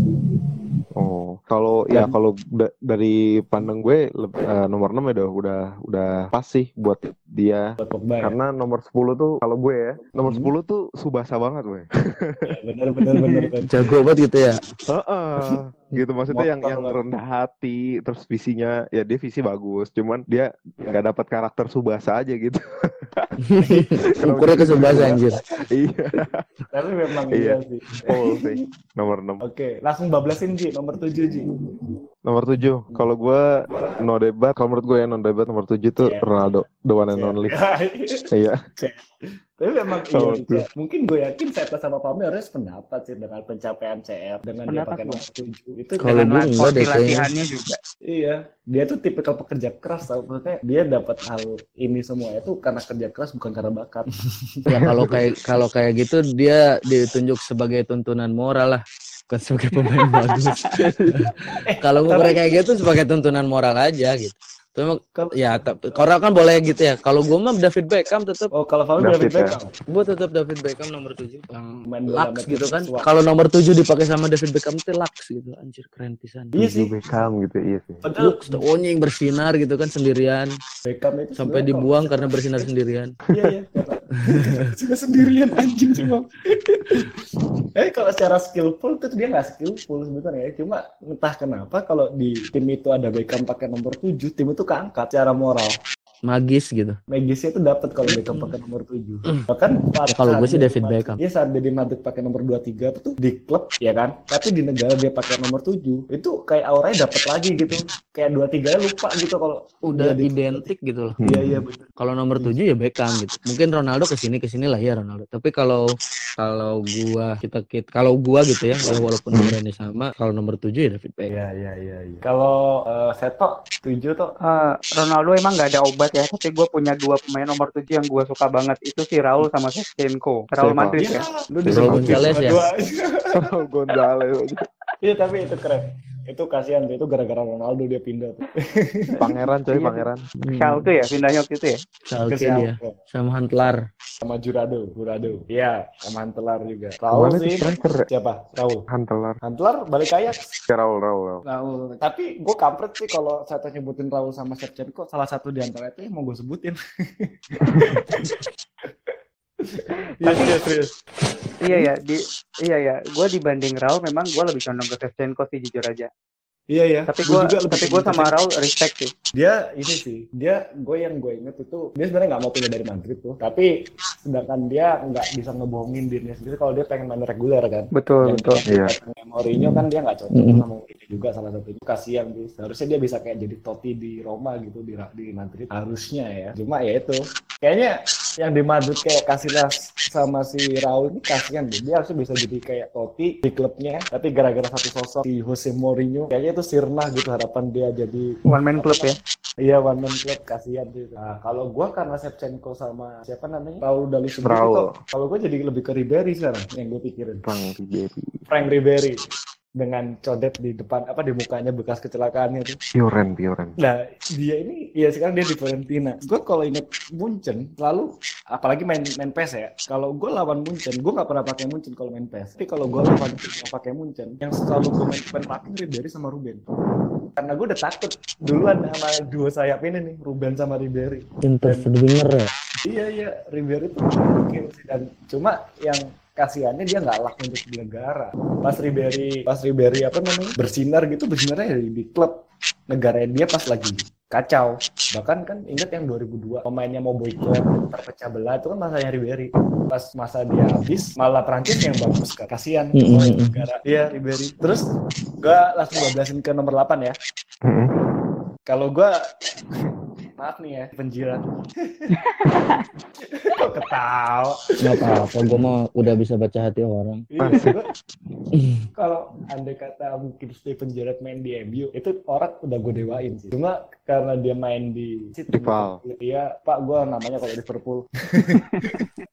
Oh, kalau ya Dan- kalau da- dari pandang gue eh, nomor 6 ya udah udah udah pas sih buat dia. buat Pogba ya Karena nomor 10 tuh kalau gue ya, nomor Hmm. 10 tuh subasa banget gue. Ya, bener bener bener bener jago banget gitu ya Heeh. gitu maksudnya yang Motor yang rendah hati terus visinya ya dia visi bagus cuman dia nggak dapat karakter subasa aja gitu ukurnya ke sebelah anjir. Iya. Tapi memang Iya. iya sih. Paul sih. Nomor 6 oke langsung bablasin Ji. Nomor 7 Ji. Nomor 7 kalau gue no debat. Kalau menurut gue ya no debat nomor 7 tuh Iya. Ronaldo. The one and only. Iya Tapi memang Kalau iya, juga. mungkin gue yakin saya sama Pami harus pendapat sih dengan pencapaian CR dengan dia Pendapat pakai gua. nomor 7 itu Kalau Dengan gue la- enggak porsi deh kayaknya. latihannya juga. iya dia tuh tipikal pekerja keras tau maksudnya dia dapat hal ini semua itu karena kerja keras bukan karena bakat ya kalau kayak kalau kayak gitu dia ditunjuk sebagai tuntunan moral lah bukan sebagai pemain bagus kalau gue tapi- kayak gitu sebagai tuntunan moral aja gitu Cuma Kalau- ya tapi orang kan boleh gitu ya. Kalau gue mah David Beckham tetap oh kalau Pami David David ya. Beckham. Gue tetap David Beckham nomor 7 yang Lux gitu kan. Kalau nomor 7 dipakai sama David Beckham itu Lux gitu. Anjir keren pisan. Iya sih. Beckham gitu iya sih. Padahal Lux tuh onyeng bersinar gitu kan sendirian. Beckham itu sampai dibuang karena bersinar sendirian. Iya iya. Sudah sendirian anjing cuma. Eh kalau secara skillful tuh dia nggak skillful sebenarnya. Cuma entah kenapa kalau di tim itu ada Beckham pakai nomor 7 tim itu keangkat secara moral magis gitu Magisnya itu dapat kalau Beckham pakai nomor 7. Bahkan saat- Ya, kalau gue sih dia David Beckham. Iya saat dia di Madrid pakai nomor 23 tuh di klub ya kan. Tapi di negara dia pakai nomor 7 itu kayak auranya dapat lagi gitu. Kayak 23 lupa gitu kalau udah dia di- identik gitu loh Iya iya betul. kalau nomor 7 ya Beckham gitu mungkin Ronaldo ke sini ke sini lah ya Ronaldo tapi kalau kalau gua kita, kita kalau gua gitu ya walaupun nomornya sama kalau nomor 7 ya David Beckham Iya iya iya iya. Kalau eh, Seto 7 tuh Eh, Ronaldo emang nggak ada obat ya, tapi gue punya dua pemain nomor 7 yang gue suka banget itu si Raul sama Shevchenko. Raul Siapa? Madrid Iya, ya. lu Raul Gonzalez ya? dua. Gonzales Iya tapi itu keren. Itu kasihan tuh, itu gara-gara Ronaldo dia pindah tuh. Pangeran coy, Iya. pangeran. Schalke ya pindahnya waktu itu ya. Ke Schalke dia Schalke. sama Huntelaar. Sama Jurado, Jurado. Iya, sama Hantelar juga. Raul sih. striker ya? Siapa? Raul. Hantelar. Hantelar balik kayak Raul, Raul, Raul. Raul. Tapi gue kampret sih kalau saya nyebutin Raul sama Shevchenko salah satu di antara itu yang mau gue sebutin. Tapi serius. Iya ya, di iya ya. Gue dibanding Raul memang gue lebih condong ke Shevchenko sih jujur aja. Iya ya. Tapi gue tapi gue sama Raul respect sih. dia ini sih dia gue yang gue inget itu dia sebenarnya nggak mau pindah dari Madrid tuh tapi sedangkan dia nggak bisa ngebohongin dirinya sendiri kalau dia pengen main reguler kan Betul Dan betul. Iya. Mourinho kan dia nggak cocok Mm-mm. sama Mourinho juga salah satunya kasihan sih seharusnya dia bisa kayak jadi Totti di Roma gitu di di Madrid harusnya ya cuma ya itu kayaknya yang di Madrid kayak Casillas sama si Raul ini kasihan deh dia harusnya bisa jadi kayak Totti di klubnya tapi gara-gara satu sosok si Jose Mourinho kayaknya itu sirna gitu harapan dia jadi One man club ya. Iya one man club kasihan sih. Nah kalau gua karena Shevchenko sama siapa namanya Raul Dali sendiri Raul. tuh, kalau gua jadi lebih ke Ribery sekarang yang gue pikirin. Bang Ribery. Frank Ribery dengan codet di depan apa di mukanya bekas kecelakaannya tuh. Pioren, Pioren. Nah dia ini ya sekarang dia di Fiorentina. Gue kalau inget Munchen lalu apalagi main main PES ya. Kalau gue lawan Munchen, gue nggak pernah pakai Munchen kalau main PES. Tapi kalau gue lawan pakai Munchen, yang selalu gue main main pakai Ribery sama Ruben. Karena gue udah takut duluan sama dua sayap ini nih, Ruben sama Ribery. Interest winger ya. Iya iya, Ribery itu gokil sih dan cuma yang kasihannya dia nggak laku untuk di negara. Pas Ribery, pas Ribery apa namanya bersinar gitu bersinarnya di, di klub negara dia pas lagi kacau. Bahkan kan ingat yang 2002 pemainnya mau boykot terpecah belah itu kan masanya Ribery. Pas masa dia habis malah Prancis yang bagus kan. Kasihan pemain negara. Iya Ribery. Terus gua langsung bablasin ke nomor 8 ya. Mm-mm. Kalau gua maaf nih ya penjilat. Kok ketawa? Nggak apa-apa, gue mah udah bisa baca hati orang. Iya, kalau andai kata mungkin Steven Gerrard main di MU itu orang udah gue dewain sih. Cuma karena dia main di Rival. Iya, Pak, gua namanya kalau Liverpool.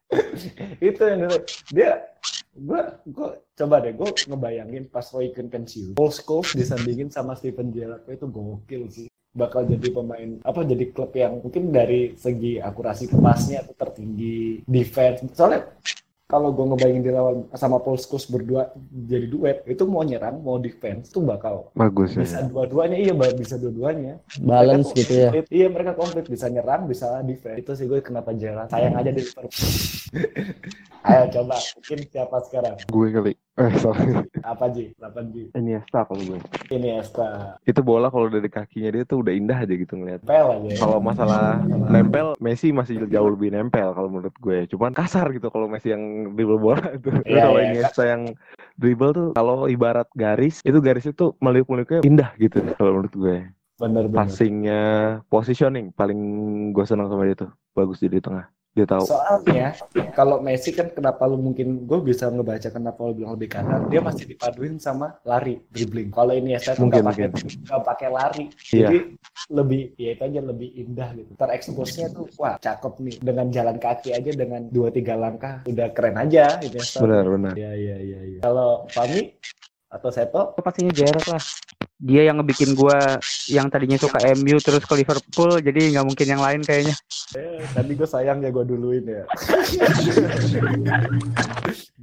itu yang dulu. dia gua gua coba deh gua ngebayangin pas Roy Keane pensiun Paul Scholes disandingin sama Steven Gerrard itu gokil sih bakal jadi pemain apa jadi klub yang mungkin dari segi akurasi pasnya itu tertinggi defense soalnya kalau gue ngebayangin dia lawan sama Paul Scholes berdua jadi duet itu mau nyerang mau defense itu bakal Bagus bisa ya. dua-duanya iya bisa dua-duanya Balance Mereka tuh gitu ya. Iya mereka komplit bisa nyerang bisa defense. Itu sih gue kenapa jarang. Sayang aja di Liverpool. Ayo coba mungkin siapa sekarang? Gue kali. Eh, sorry. Apa Ji? Apa Ji? Iniesta kalau gue. Ini Esta. Itu bola kalau dari kakinya dia tuh udah indah aja gitu ngeliat. Pel aja ya. Kalau masalah nempel, Messi masih jauh lebih nempel kalau menurut gue. Cuman kasar gitu kalau Messi yang dribble bola itu. Iya, kalau iya. Iniesta yang dribble tuh kalau ibarat garis, itu garis itu meliuk-meliuknya indah gitu kalau menurut gue. Bener bener. Passingnya, positioning paling gue senang sama dia tuh. Bagus di tengah. Dia tahu. Soalnya kalau Messi kan kenapa lu mungkin gue bisa ngebaca kenapa lu bilang lebih kanan dia masih dipaduin sama lari dribbling. Kalau ini ya saya nggak pakai nggak pakai lari. Iya. Jadi lebih ya itu aja lebih indah gitu. Tereksposnya tuh wah cakep nih dengan jalan kaki aja dengan dua tiga langkah udah keren aja gitu ya. Benar, benar. Iya iya iya iya. Kalau Fami atau Seto pastinya Gerrard lah. Dia yang ngebikin gua yang tadinya suka MU terus ke Liverpool, jadi nggak mungkin yang lain kayaknya. eh, tadi gue sayang ya gue duluin ya.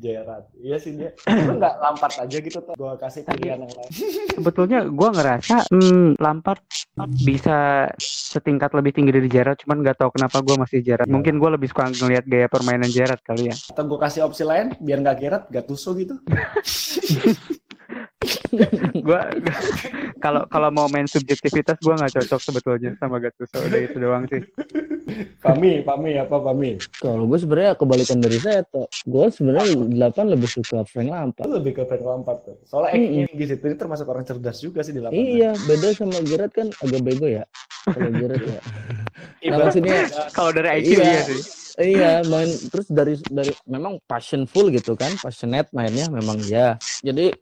Gerard. Iya sih dia. Lu nggak lampar aja gitu tuh. Gue kasih pilihan yang lain. Sebetulnya gua ngerasa hmm, Lampard bisa setingkat lebih tinggi dari Gerrard, cuman nggak tahu kenapa gua masih Gerrard. Mungkin gua lebih suka ngelihat gaya permainan Gerrard kali ya. Atau gue kasih opsi lain biar nggak Gerard, Gattuso gitu. Gua kalau kalau mau main subjektivitas gua nggak cocok sebetulnya sama Gattuso. Udah itu doang sih. Pami, Pami apa Pami? Kalau gue sebenarnya kebalikan dari saya tuh. Gue sebenarnya delapan lebih suka Frank Lampard. Itu lebih ke Frank Lampard tuh. Soalnya acting tinggi situ ini termasuk orang cerdas juga sih di lapangan. Iya, beda sama Gerard kan agak bego ya. Kalau Gerard ya. Nah, Ibarat- maksudnya Kalau dari IQ Iya. iya sih. Iya, main terus dari dari memang passionful gitu kan, passionate mainnya memang ya. Jadi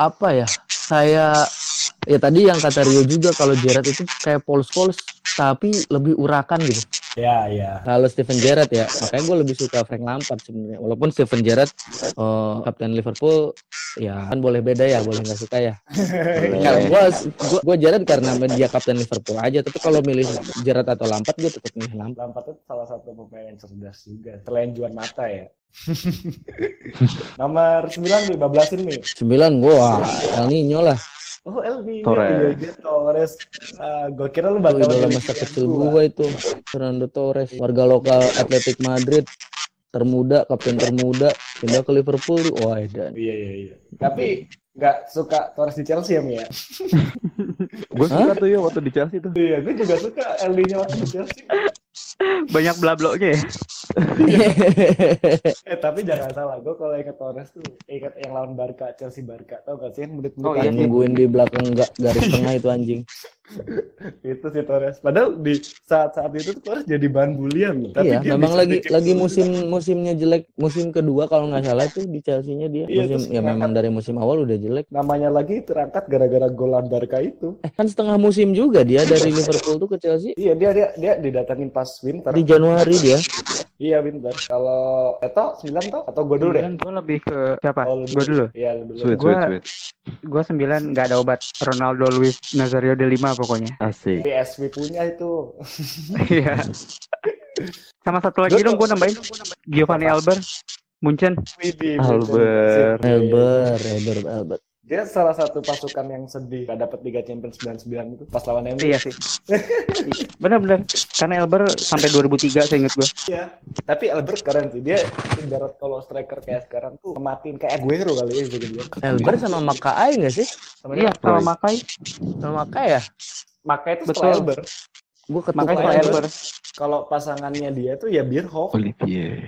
apa ya? Saya Ya tadi yang kata Rio juga kalau Gerrard itu kayak Paul Scholes tapi lebih urakan gitu. Ya, ya. Kalau Steven Gerrard ya, makanya gue lebih suka Frank Lampard sebenarnya. Walaupun Steven Gerrard eh, kapten Liverpool ya kan boleh beda ya, boleh nggak suka ya. Gua, gua Gerrard karena dia kapten Liverpool aja. Tapi kalau milih Gerrard atau Lampard, gue tetap milih Lampard. Lampard itu salah satu pemain yang cerdas juga. Selain Juan Mata ya. Nomor 9 nih, bablasin nih. Sembilan gua El Nino lah. Oh, Elvi. Torres. Iya, Torres. Ah, gue kira lu bakal milih masa kecil gua. gua itu. Fernando Torres, warga lokal Atletico Madrid, termuda, kapten termuda, pindah ke Liverpool. Wah, edan. Iya, iya, iya. Tapi nggak suka Torres di Chelsea ya, Mi ya? Gue suka tuh ya waktu di Chelsea tuh. Iya, gue juga suka Elvinya waktu di Chelsea. Banyak blablonya ya. Eh, tapi jangan salah. Gue kalau ingat Torres tuh ingat yang lawan Barca, Chelsea Barca. Tau gak sih? Menit-menit Oh, iya yang nungguin di belakang nggak garis tengah itu anjing. itu si Torres. Padahal di saat-saat itu tuh Torres jadi bahan bulian loh. Tapi iya, dia memang lagi lagi gol. musim musimnya jelek, musim kedua kalau nggak salah tuh di Chelsea-nya dia. Iya, Musim, ya memang dari musim awal udah jelek. namanya lagi terangkat gara-gara golan Barca itu. Eh, kan setengah musim juga dia dari Liverpool tuh ke Chelsea. Iya dia dia dia didatangin pas winter. Di Januari dia. Iya winter. Kalau Eto 9 toh atau gue dulu deh. Sembilan gue lebih ke siapa? Oh, Gue dulu. Iya lu dulu. Sweet. Gue sembilan nggak ada obat. Ronaldo Luis Nazario de Lima pokoknya. Asik. PSV punya itu. Iya. Sama satu lagi dong gue nambahin Giovanni Albert Munchen. Albert. Elber, Elber, Elber. Dia salah satu pasukan yang sedih gak dapat Liga Champions 99 itu pas lawan MU. Iya sih. Bener-bener. Karena Albert sampai 2003 saya ingat gue. Iya. Tapi Albert keren sih. Dia ibarat kalau striker kayak sekarang tuh kematin kayak Aguero kali ya dibilang. Elber sama Makai nggak sih? Sama Iya, dia. sama. Makai. Sama Makai ya? Maka itu Betul. setelah Albert. Gue Makai Albert. Albert. Kalau pasangannya dia tuh ya Bierhoff. Olivier.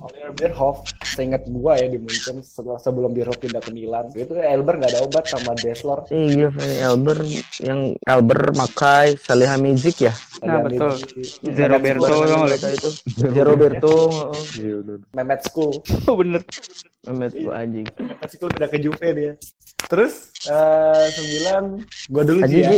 Oliver Bierhoff. Seingat gua ya di Munchen setelah sebelum Bierhoff pindah ke Milan. Itu Albert nggak ada obat sama Deslor. Iya, Elber yang Elber, Makai, Salihamidzic ya. Nah, Ada betul. Zero Berto, itu. Roberto, Iya, udah. Mehmet School. Oh bener. Mehmet gua anjing. Mehmet School udah ke Juve dia. Terus eh sembilan gua dulu Aji, Ji ya.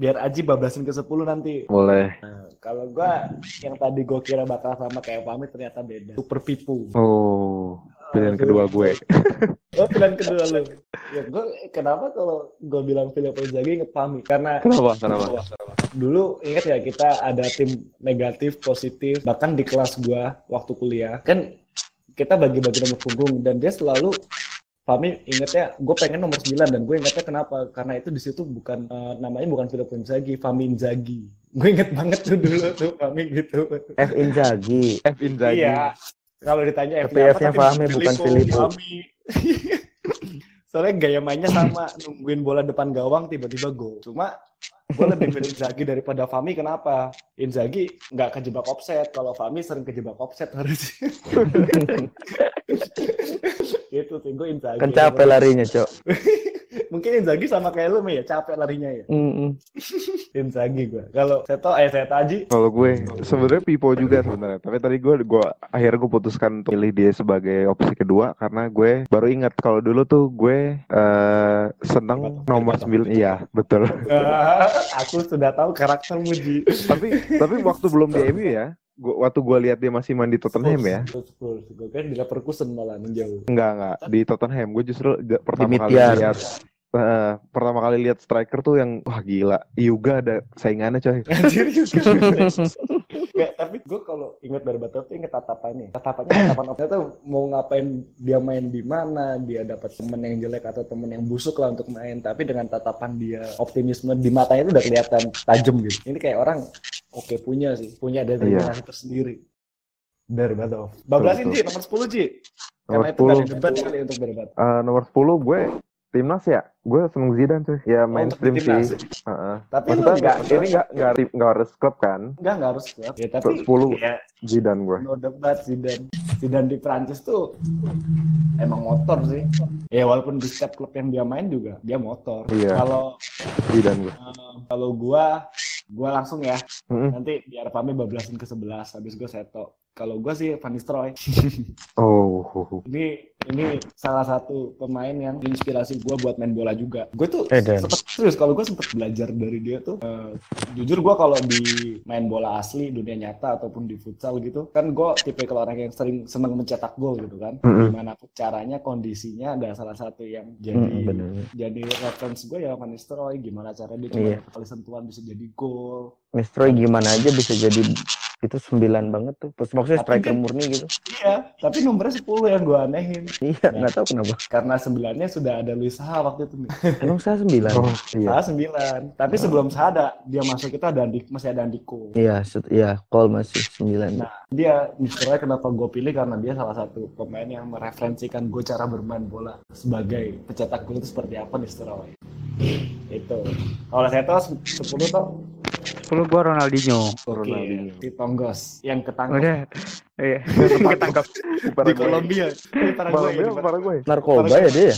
Biar Aji bablasin ke 10 nanti. Boleh. Nah, kalau gua yang tadi gua kira bakal sama kayak pamit ternyata beda. Super Pipu. Oh, pilihan kedua gue. Oh, pilihan kedua lu. Ya, gua kenapa kalau gua bilang Filippo Inzaghi inget Pami? Karena Kenapa? Kenapa? dulu ingat ya kita ada tim negatif, positif, bahkan di kelas gua waktu kuliah kan kita bagi-bagi nomor punggung dan dia selalu Fami ingetnya gue pengen nomor 9 dan gue ingetnya kenapa karena itu di situ bukan eh, namanya bukan Filippo Inzaghi Fami Inzaghi gue inget banget tuh dulu tuh Fami gitu F Inzaghi. F Inzaghi. iya kalau ditanya Tapi F-nya apa, F-nya tapi Fahmi, bukan Filippo. Fami soalnya gaya mainnya sama nungguin bola depan gawang tiba-tiba gol. Cuma gue lebih pilih Inzaghi daripada Fami kenapa? Inzaghi nggak kejebak offset. Kalau Fami sering kejebak offset harusnya itu sih gue Inzaghi. Kan capek larinya, Cok. mungkin Inzaghi sama kayak lu ya capek larinya ya Mm-mm. Inzaghi gue kalau Seto eh Seto Aji Kalau gue sebenarnya Pipo juga sebenarnya. Tapi tadi gue gue akhirnya gue putuskan untuk pilih dia sebagai opsi kedua karena gue baru ingat kalau dulu tuh gue eh seneng nomor Libato. 9 iya betul. aku sudah tahu karaktermu Ji tapi tapi waktu belum di MU ya, gua, waktu gue lihat dia masih main di Tottenham ya. Spurs, Spurs. gue kan di Leverkusen malah menjauh Enggak enggak di Tottenham. Gue justru pertama kali lihat eh, pertama kali lihat striker tuh yang wah gila. Yuga ada saingannya coy. Anjir, Nggak, tapi gue kalau inget Berbatov tuh inget tatapannya. Tatapannya tatapan apa tuh mau ngapain dia main di mana, dia dapat temen yang jelek atau temen yang busuk lah untuk main. Tapi dengan tatapan dia optimisme di matanya itu udah kelihatan tajam gitu. Ini kayak orang oke punya sih, punya determinasi tersendiri. Berbatov. Bablasin Ji, nomor 10 Ji. Nomor Karena itu gak ada 10. debat kali untuk Berbatov. Eh, nomor 10 gue timnas ya. Gue seneng Zidane cuy. Ya Oh, mainstream untuk timnas. sih. Heeh. Tapi lu Maksudnya nggak nggak- ini nggak nggak nggak harus klub kan? Enggak, enggak harus klub. Ya, tapi 10 ya, Zidane gue. no debat Zidane. Zidane di Prancis tuh emang motor sih. Ya walaupun di setiap klub yang dia main juga dia motor. Iya. Kalau Zidane gue. eh, kalau gua gua langsung ya. Mm-mm. Nanti biar Fami bablasin ke 11 habis gua seto. Kalau gue sih Van Nistelrooy. Oh, ini ini salah satu pemain yang inspirasi gue buat main bola juga. Gue tuh Eden. sempet serius kalau gue sempet belajar dari dia tuh. eh, jujur gue kalau di main bola asli dunia nyata ataupun di futsal gitu, kan gue tipe kalau orang yang sering seneng mencetak gol gitu kan. Mm-mm. Gimana pun caranya kondisinya ada salah satu yang jadi Hmm, bener. jadi reference gue ya Van Nistelrooy. Gimana caranya dia Iya. cuma kali sentuhan bisa jadi gol. Nistroy gimana aja bisa jadi itu sembilan banget tuh. Terus maksudnya Tapi striker kan- murni gitu. Iya, tapi nomornya 10 yang gue anehin. Iya, nggak tahu kenapa. Karena sembilannya sudah ada Luis Saha waktu itu nih. Emang saya sembilan. oh iya. Saha sembilan. Tapi sebelum Saha ada, dia masuk itu ada Andi, masih ada Andiko. Iya, iya, call masih sembilan. Nah, dia misalnya kenapa gue pilih karena dia salah satu pemain yang mereferensikan gue cara bermain bola sebagai pencetak gol itu seperti apa nih Steroid. Itu. Kalau saya tahu 10 tuh 10 gua Ronaldinho. oke, Ronaldinho. di Tonggos yang ketangkep Udah. Iya. Ketangkap. di Kolombia. Di Paraguay. Paraguay. Narkoba ya dia ya?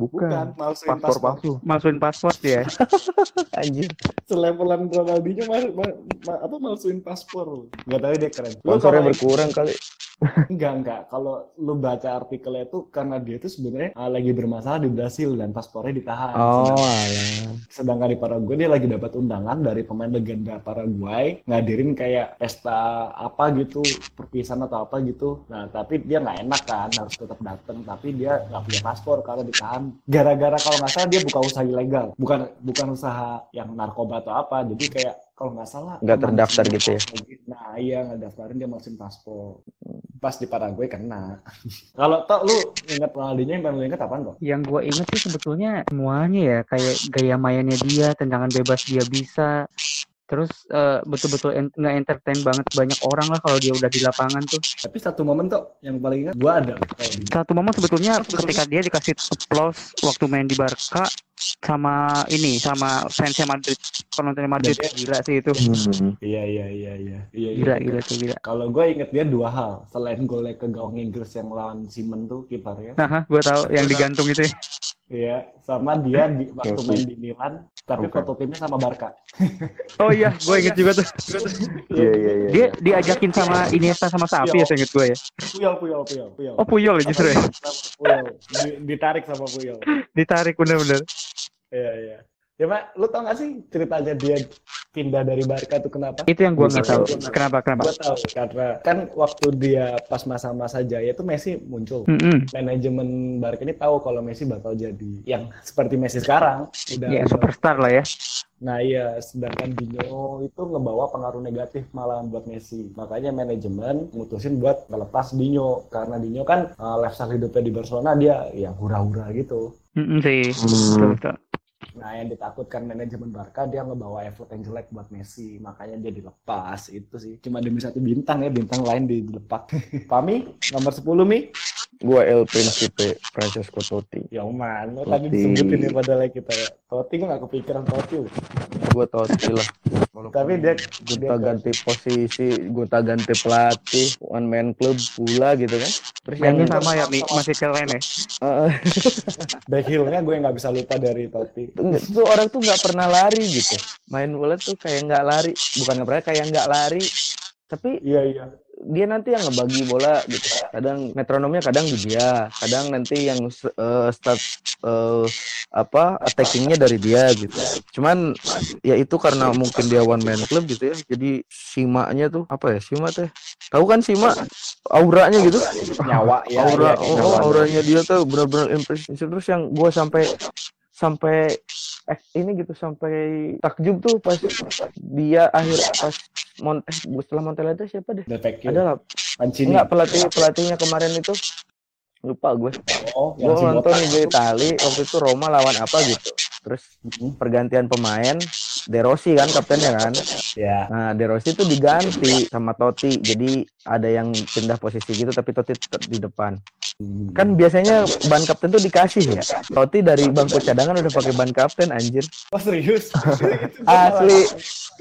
Bukan, Bukan. malsuin Paspor palsu. Masukin paspor ya. Anjir. Selevelan Ronaldinho mal, mal- ma- apa malsuin paspor. Gak tahu dia keren. Sponsornya kalau- berkurang kali. Enggak, enggak. Kalau lu baca artikelnya itu karena dia itu sebenarnya uh, lagi bermasalah di Brasil dan paspornya ditahan. Oh, Sedangkan, alah. sedangkan di Paraguay dia lagi dapat undangan dari pemain legenda Paraguay ngadirin kayak pesta apa gitu, perpisahan atau apa gitu. Nah, tapi dia nggak enak kan, harus tetap datang. Tapi dia nggak punya paspor karena ditahan. Gara-gara kalau nggak salah dia buka usaha ilegal, bukan bukan usaha yang narkoba atau apa. Jadi kayak kalau nggak salah Nggak terdaftar gitu ya? Nah iya nggak daftarin dia masukin paspor. Pas di Paraguay kena. Kalau toh lu ingat Ronaldinho yang paling lu ingat apaan kok? Yang gue inget sih sebetulnya semuanya ya kayak gaya mainnya dia, tendangan bebas dia bisa. Terus eh, betul-betul en- nge-entertain banget banyak orang lah kalau dia udah di lapangan tuh. Tapi satu momen tuh yang paling ingat gua ada Satu momen sebetulnya ketika dia dikasih applause waktu main di Barca sama ini sama fansnya Madrid penontonnya Madrid Dan gila sih itu Hmm. Iya iya iya iya. Iya gila iya. gila tuh gila Kalau gue inget dia dua hal selain golnya ke gawang Inggris yang lawan Simon tuh kiparnya. nah gue tahu yang digantung itu ya. Iya, sama dia di, waktu main di Milan, tapi Oke. foto timnya sama Barca. oh iya gue inget juga tuh Iya, iya, iya. dia diajakin sama Iniesta sama Sapi ya saya inget gue ya Puyol, Puyol, Puyol, Puyol. oh Puyol ya justru ya Puyol. Di- ditarik sama Puyol. ditarik bener-bener Iya iya. Ya Mak, lu tau gak sih ceritanya dia pindah dari Barca tuh kenapa? itu yang gue nggak tahu Bisa. kenapa kenapa Gue tahu karena kan waktu dia pas masa-masa jaya tuh Messi muncul. Mm-mm. Manajemen Barca ini tahu kalau Messi bakal jadi yang seperti Messi sekarang. Udah, ya udah- superstar lah ya Nah iya, sedangkan Dino itu ngebawa pengaruh negatif malah buat Messi. Makanya manajemen mutusin buat ngelepas Dino karena Dino kan uh, lifestyle hidupnya di Barcelona dia ya hura-hura gitu. Sih Hmm. betul, betul. Nah, yang ditakutkan manajemen Barca dia ngebawa efek yang jelek buat Messi, makanya dia dilepas. Itu sih. Cuma demi satu bintang ya, bintang lain dilepas. Pami, nomor 10 Mi. Gua El Principe Francesco Totti. Ya man, lo tadi disebutin ya padahal kita ya. Totti gue gak kepikiran Totti. loh. Gua Totti lah. Tapi dia, Gonta ganti posisi, gonta ganti pelatih, one man club pula gitu kan. Terus yang Mainnya sama ya Mi masih keren ya Eh, back heel-nya gue nggak bisa lupa dari Totti. Enggak, tuh orang tuh nggak pernah lari gitu main bola tuh kayak nggak lari bukan nggak pernah kayak nggak lari tapi Iya, iya. Dia nanti yang ngebagi bola gitu. Kadang metronomnya kadang di dia kadang nanti yang eh, start eh, apa attackingnya dari dia gitu. Cuman ya itu karena mungkin dia one man club gitu ya. Jadi simanya tuh apa ya sima teh? Tahu kan sima auranya gitu. Nyawa, ya. aura iya, oh, auranya dia tuh benar-benar impresif terus yang gua sampai sampai eh, ini gitu sampai takjub tuh pas dia akhir pas Mon eh, setelah Montella itu siapa deh ada lah Mancini. enggak pelatih pelatihnya kemarin itu lupa gue Oh, gue nonton di Itali waktu itu Roma lawan apa gitu terus Mhm. pergantian pemain De Rossi kan kaptennya kan Ya. Nah, De Rossi itu diganti sama Totti. Jadi ada yang pindah posisi gitu tapi Totti tetap di depan. Kan biasanya ban kapten tuh dikasih ya. Totti dari bangku cadangan udah pakai ban kapten anjir. Oh, serius? Asli.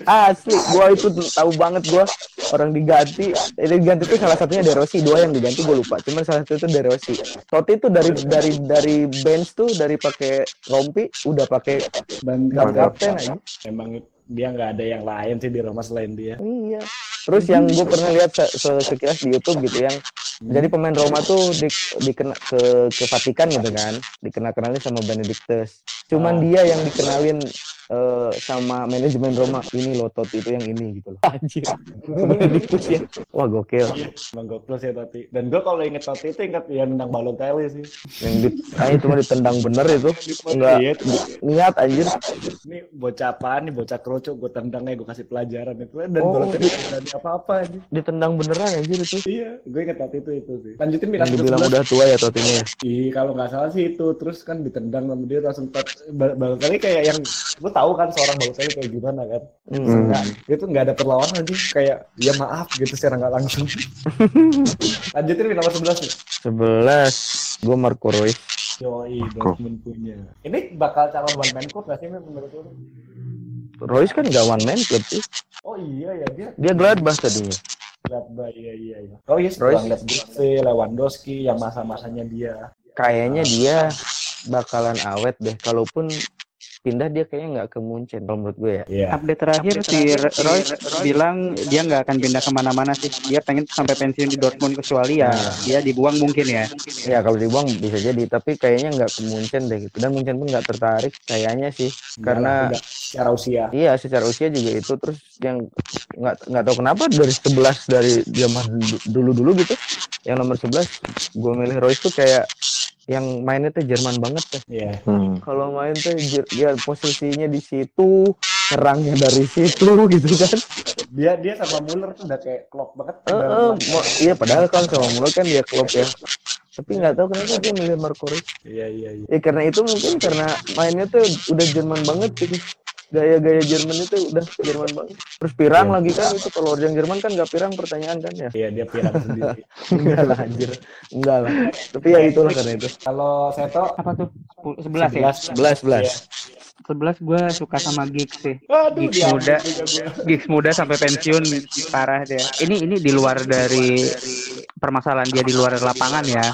Asli. Gua itu tahu banget gua orang diganti. Eh, diganti itu salah satunya De Rossi, dua yang diganti gua lupa. Cuman salah satu itu De Rossi. Totti itu dari dari dari bench tuh dari pakai rompi udah pakai ban kapten aja. Emang dia nggak ada yang lain sih di Roma selain dia. Iya. Terus yang gue pernah lihat se se- sekilas di YouTube gitu yang jadi pemain Roma tuh di, dikena ke ke Vatikan gitu kan, dikenal kenalin sama Benedictus. Cuman Ah. dia yang dikenalin eh, sama manajemen Roma ini loh Totti itu yang ini gitu loh. Anjir. Ya. Wah gokil. Emang gokil sih Totti. Dan gue kalau inget Totti itu inget yang nendang Balotelli sih. Yang di, ah, itu mah ditendang bener itu. Enggak Iya, niat anjir. ini bocah apaan nih bocah kerucuk gue tendangnya gue kasih pelajaran itu dan Oh. Balotelli berani apa-apa aja. Ditendang beneran anjir itu. Iya, gue inget Totti itu itu sih. Lanjutin Milan Yang dibilang udah tua ya Totinya ya. Iya, kalau nggak salah sih itu terus kan ditendang sama dia langsung tet- Bal- Balotelli kayak yang lu tahu kan seorang Balotelli kayak gimana kan? Hmm. Nggak, itu nggak ada perlawanan sih kayak ya maaf gitu secara nggak langsung. Lanjutin di nomor 11 nih. 11 gue Marco Reus. Yoi, Dortmund punya. Ini bakal calon one man club nggak sih menurut lu? Reus kan gak one man club sih. Oh iya ya dia Dia Gladbach tadinya. lihat iya iya iya. Oh iya, Royce? setelah lihat Gutse, Lewandowski yang masa-masanya dia. Kayaknya dia bakalan awet deh. Kalaupun pindah dia kayaknya nggak ke Munchen kalau menurut gue ya. Iya. Update terakhir si Roy bilang dia nggak akan pindah ke mana-mana sih. Dia pengen sampai pensiun di Dortmund kecuali ya dia dibuang mungkin ya. Ya kalau dibuang bisa jadi, tapi kayaknya nggak ke Munchen deh gitu. Dan Munchen pun nggak tertarik kayaknya sih, karena Udah, secara usia. iya secara usia juga itu terus yang nggak nggak tahu kenapa dari 11 dari zaman dulu-dulu gitu, yang nomor 11 gue milih Royce tuh kayak yang mainnya tuh Jerman banget tuh. Iya. Hmm. Kalau main tuh jer- dia posisinya di situ, nyerangnya dari situ gitu kan. Dia dia sama Muller tuh udah kayak klop banget. Eh, mulai- mo- iya padahal kan sama Muller kan dia klub ya. Tapi nggak tahu kenapa dia milih Reus. Iya iya iya. Ya karena itu mungkin karena mainnya tuh udah Jerman banget gitu. Gaya-gaya Jerman itu udah Jerman banget. Terus pirang lagi kan itu kalau orang Jerman kan nggak pirang pertanyaan kan ya. Iya dia pirang sendiri. Enggak lah anjir. Enggak lah. Tapi ya itulah karena itu. Kalau Seto Apa tuh? 11 ya? 11 11 11. 11 gue suka sama Giggs sih. Aduh, dia muda. Giggs muda sampai pensiun parah dia. Ini ini di luar dari permasalahan dia di luar lapangan ya.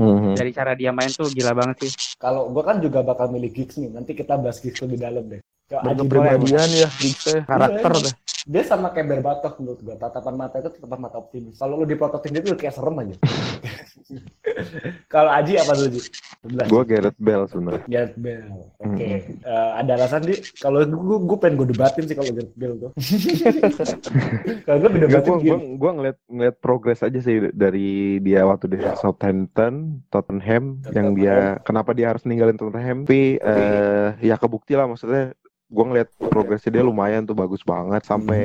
Hmm. Dari cara dia main tuh gila banget sih. Kalau gua kan juga bakal milih Giggs nih. Nanti kita bahas Giggs lebih dalam deh. Ke Aji Boy. Berkepribadian ya, Giggs karakter Iya, deh. Dia sama kayak Berbatov menurut gua. Tatapan mata itu tatapan mata optimis. Kalau lu diprototin dia tuh kayak serem aja. Kalau Aji apa dulu, Ji? 11. Gue Gareth Bale sebenarnya. Gareth Bale. Oke. Eh, ada alasan di kalau gue gue pengen gue debatin sih kalau Gareth Bale tuh. kalau gue Gue debatin gua, gua ngeliat ngeliat progres aja sih dari dia waktu di Southampton, Tottenham, yang dia kenapa dia harus ninggalin Tottenham. Tapi eh, ya kebukti lah maksudnya. Gue ngeliat progresnya dia lumayan tuh bagus banget sampai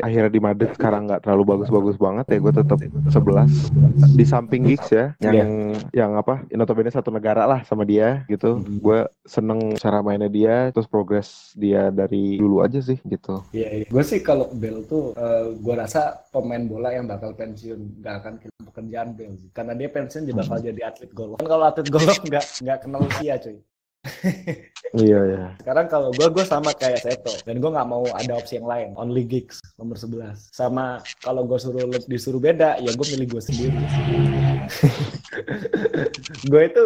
akhirnya di Madrid sekarang nggak terlalu bagus-bagus banget ya gue tetap 11 di samping Giggs ya yang yang apa notabene satu negara lah sama dia gitu gue seneng cara mainnya dia terus progres dia dari dulu aja sih gitu Iya, iya. Gue sih kalau Bale tuh, eh, gue rasa pemain bola yang bakal pensiun nggak akan kehilangan pekerjaan sih. Karena dia pensiun dia bakal jadi atlet golf. Kan kalau atlet golf nggak nggak kenal usia cuy. Iya ya Sekarang kalau gue gue sama kayak Seto dan gue nggak mau ada opsi yang lain. Only gigs nomor 11. Sama kalau gue suruh disuruh beda, ya gue milih gue sendiri. gue itu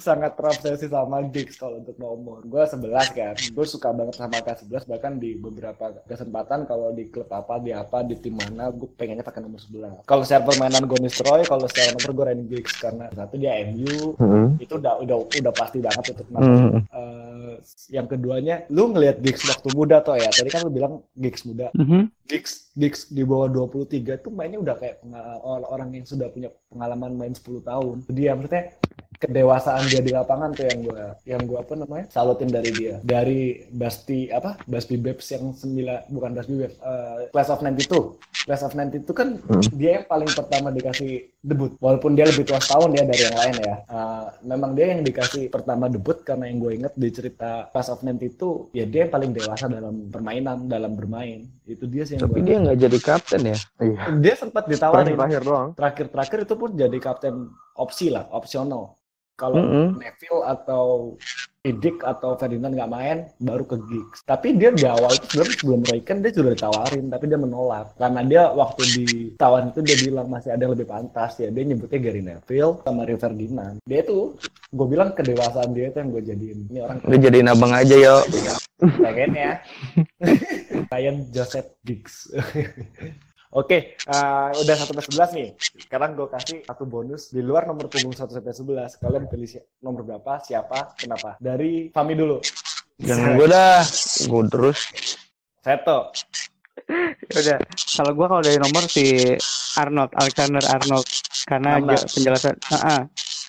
sangat terobsesi sama gigs kalau untuk nomor. Gue 11 kan. Gue suka banget sama K11 bahkan di beberapa kesempatan kalau di klub apa, di apa, di tim mana gue pengennya pakai nomor 11. Kalau secara permainan gue Nistroy, kalau secara nomor gue Randy Giggs karena satu dia MU, Hmm. itu udah udah udah pasti banget untuk Hmm. Eh, yang keduanya, lu ngelihat Giggs waktu muda toh ya. Tadi kan lu bilang Giggs muda. Mhm. Giggs Giggs di bawah 23 tuh mainnya udah kayak orang yang sudah punya pengalaman main 10 tahun. Dia maksudnya kedewasaan dia di lapangan tuh yang gua yang gua apa namanya? salutin dari dia. Dari Basti apa? Basti Babes yang sembilan bukan Basti Babes, eh, Class of 92. Class of 92 kan dia yang paling pertama dikasih debut. Walaupun dia lebih tua setahun ya dari yang lain ya. Eh, memang dia yang dikasih pertama debut karena yang gue inget di cerita Class of 92 ya dia yang paling dewasa dalam permainan, dalam bermain. Itu dia sih yang Tapi gua- dia nggak jadi kapten ya. iya dia sempat ditawarin terakhir doang terakhir-terakhir itu pun jadi kapten opsi lah, opsional. Kalau Mm-mm. Neville atau Didik atau Ferdinand nggak main, baru ke Giggs. Tapi dia di awal itu sebenarnya sebelum Royken dia sudah ditawarin, tapi dia menolak. Karena dia waktu ditawarin itu dia bilang masih ada yang lebih pantas ya. Dia nyebutnya Gary Neville sama Rio Ferdinand. Dia itu, gue bilang kedewasaan dia itu yang gue jadiin. Ini orang Udah jadiin abang aja yo. pengennya Ryan Joseph Giggs Oke, uh, udah 1 sampai 11 nih. Sekarang gue kasih satu bonus di luar nomor punggung 1 sampai 11. Kalian pilih si nomor berapa, siapa, kenapa? Dari Fami dulu. Jangan gue dah, gue terus. Seto. udah kalau gua kalau dari nomor si Arnold Alexander Arnold karena penjelasan Ah, ah.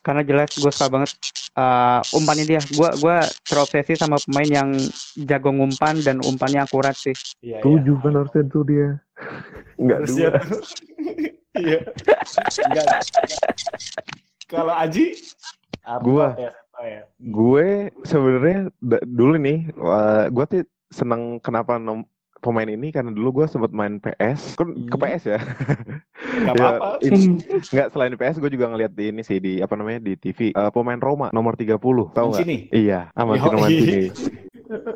Karena jelas gue suka banget uh, umpannya dia gua gua terobsesi sama pemain yang jago ngumpan dan umpannya akurat sih Iya, iya. Tujuh kan harusnya tuh dia. Enggak dua. tuh. Iya. Enggak. Kalau Aji Gua. ya, ya. Gue sebenarnya dulu nih, gue tuh seneng kenapa nom pemain ini karena dulu gue sempat main PS, kan ke Hmm. PS ya. Gak Ya, apa-apa. ini- Nggak selain PS gue juga ngeliat di ini sih di apa namanya di TV Eh, pemain Roma nomor 30 tahu nggak? Iya, sama Yoi. Mancini.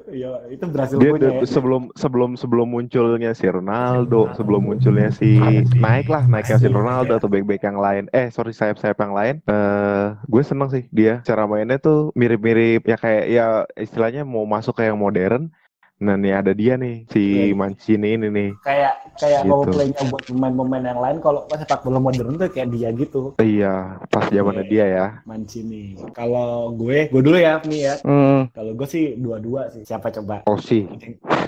Iya, itu berhasil Dia punya ya. sebelum sebelum sebelum munculnya si Ronaldo, sebelum munculnya si naik lah naiknya si Ronaldo atau back-back yang lain. Eh sorry sayap-sayap yang lain. Eh gue seneng sih dia cara mainnya tuh mirip-mirip ya kayak ya istilahnya mau masuk ke yang modern. Nah nih ada dia nih si Iya. Mancini ini nih. Kayak kayak Gitu. mau playnya buat pemain-pemain yang lain kalau pas sepak bola modern tuh kayak dia gitu. Iya pas zamannya dia ya. Mancini. Kalau gue, gue dulu ya, nih ya. Hmm, Kalau gue sih dua-dua sih. Siapa coba? Oh sih.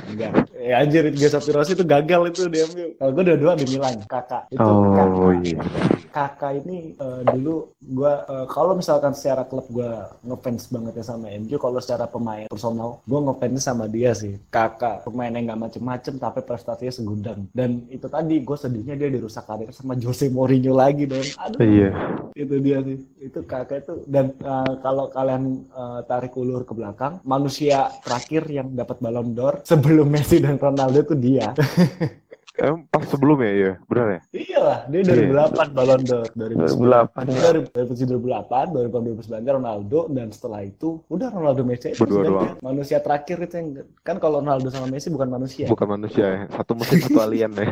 Enggak. Ya anjir, Giuseppe Rossi itu gagal itu diambil. Kalau gue dua-dua di Milan, kakak. Itu Oh kakak. iya. kakak ini eh, dulu gua eh, kalau misalkan secara klub gua ngefans banget ya sama MU kalau secara pemain personal gua ngefans sama dia sih kakak pemain yang nggak macem-macem tapi prestasinya segudang dan itu tadi gue sedihnya dia dirusak karir sama Jose Mourinho lagi dong aduh. Iya. itu dia sih. Itu kakak itu. Dan eh, kalau kalian eh, tarik ulur ke belakang manusia terakhir yang dapat Ballon d'Or sebelum Messi dan Ronaldo itu dia Em, pas sebelumnya ya, benar ya? iyalah dia 2008 Ballon d'Or 2009 2008 ya. dari 2008, 2009 Ronaldo dan setelah itu udah Ronaldo Messi itu doang. manusia terakhir itu yang kan kalau Ronaldo sama Messi bukan manusia. Bukan manusia ya. Satu mesin satu alien ya.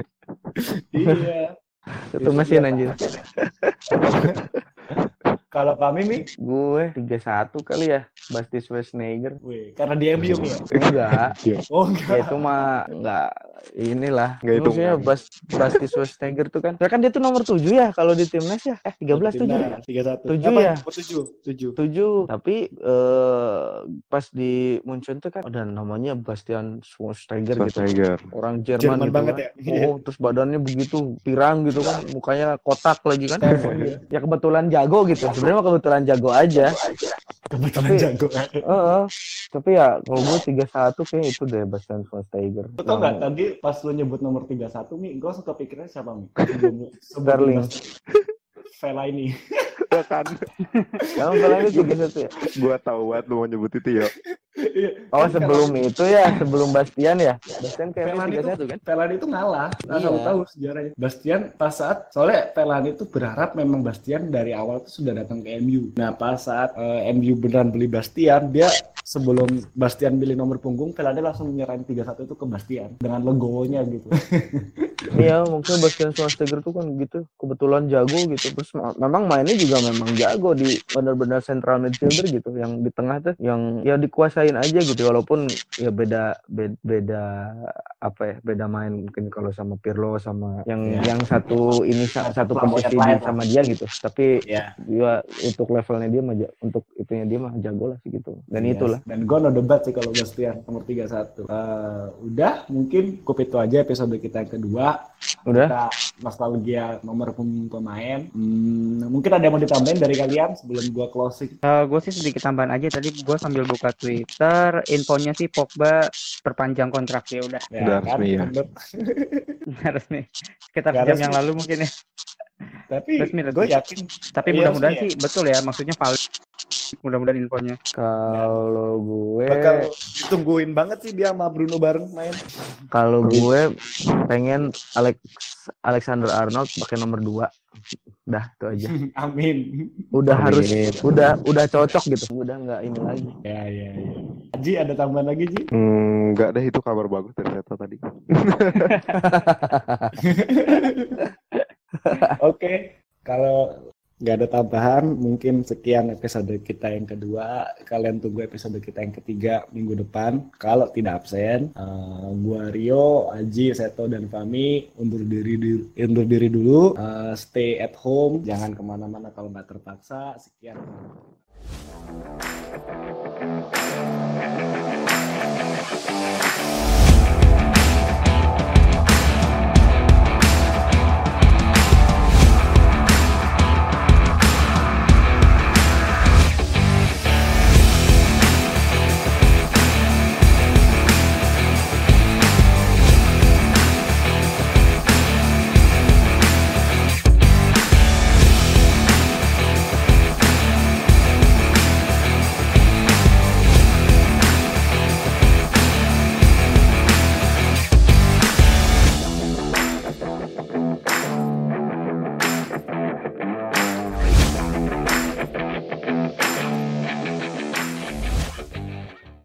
iya. Satu mesin anjir. Kalau kami nih, Gue 31 kali ya, Basti Schwarzenegger. weh, karena dia MU ya. Enggak, Oh ya enggak. itu mah enggak inilah. Nggak hitungan. Maksudnya Bas, Basti Schwarzenegger tuh kan. Ya kan dia tuh nomor 7 ya kalau di timnas ya. Eh 13 7. Nah, 31. Tujuh Apa? ya? Oh, tujuh, tujuh. 7. Tapi eh pas di Munchen tuh kan ada namanya Bastian Schweinsteiger gitu. Schwarzenegger. Orang Jerman, Jerman gitu banget kan. ya. Iya. Oh, terus badannya begitu pirang gitu kan, mukanya kotak lagi kan. Iya. ya kebetulan jago gitu. Sebenarnya kebetulan jago aja. Kebetulan Tapi- jago. Heeh. Tapi ya kalau gue 31 kayak itu deh Bastian Schweinsteiger. Lu tau nggak tadi pas lu nyebut nomor 31 nih, gue suka pikirnya siapa nih? Sterling. Vela ini. Ya kan? Kamu kalau ini 31 ya? Gua tahu banget lu mau nyebut itu ya. Oh Kan sebelum itu ya, sebelum Bastian ya. Bastian Velan kayak itu, 31 kan? Velan itu ngalah. Nah, Iya. tahu sejarahnya. Bastian pas saat soalnya Velan itu berharap memang Bastian dari awal tuh sudah datang ke MU. Nah, pas saat eh, MU beneran beli Bastian, dia sebelum Bastian beli nomor punggung, Velan langsung nyerahin 31 itu ke Bastian dengan legowonya gitu. Iya, maksudnya Bastian Schweinsteiger tuh kan gitu, kebetulan jago gitu. Terus ma- memang mainnya juga memang jago di benar-benar central midfielder gitu, yang di tengah tuh yang ya dikuasain aja gitu walaupun ya beda beda, beda apa ya, beda main mungkin kalau sama Pirlo sama yang Iya. yang satu ini sa- satu posisi di- sama dia gitu. Tapi Ya. dia untuk levelnya dia mah untuk itunya dia mah jago lah sih gitu. Dan itulah. Dan gue no debat sih kalau Bastian nomor 31. Eh, udah, mungkin cukup itu aja episode kita yang kedua. Udah. Kita nostalgia nomor pem- pemain. Hmm, mungkin ada yang mau ditambahin dari kalian sebelum gua closing. gue sih sedikit tambahan aja tadi gue sambil buka Twitter infonya sih Pogba perpanjang kontrak ya udah Udah resmi ya. bener. resmi sekitar Nggak jam resmi. yang lalu mungkin ya Tapi Resmi, resmi. gue yakin tapi Iya, mudah-mudahan sih betul ya maksudnya valid mudah-mudahan infonya Kalau gue bakal ditungguin banget sih dia sama Bruno bareng main. Kalau gue pengen Alex Alexander Arnold pakai nomor 2. Dah, itu aja. Amin. Udah Amin. harus udah udah cocok gitu. Udah nggak ini lagi. Ya ya ya. Ji ada tambahan lagi Ji? Hmm, enggak deh itu kabar bagus dari tadi. Oke. Kalau nggak ada tambahan. Mungkin sekian episode kita yang kedua. Kalian tunggu episode kita yang ketiga minggu depan. Kalau tidak absen, uh, gua Rio, Aji, Seto, dan Fami undur diri di- undur diri dulu. Uh, stay at home, jangan ke mana-mana kalau nggak terpaksa. Sekian.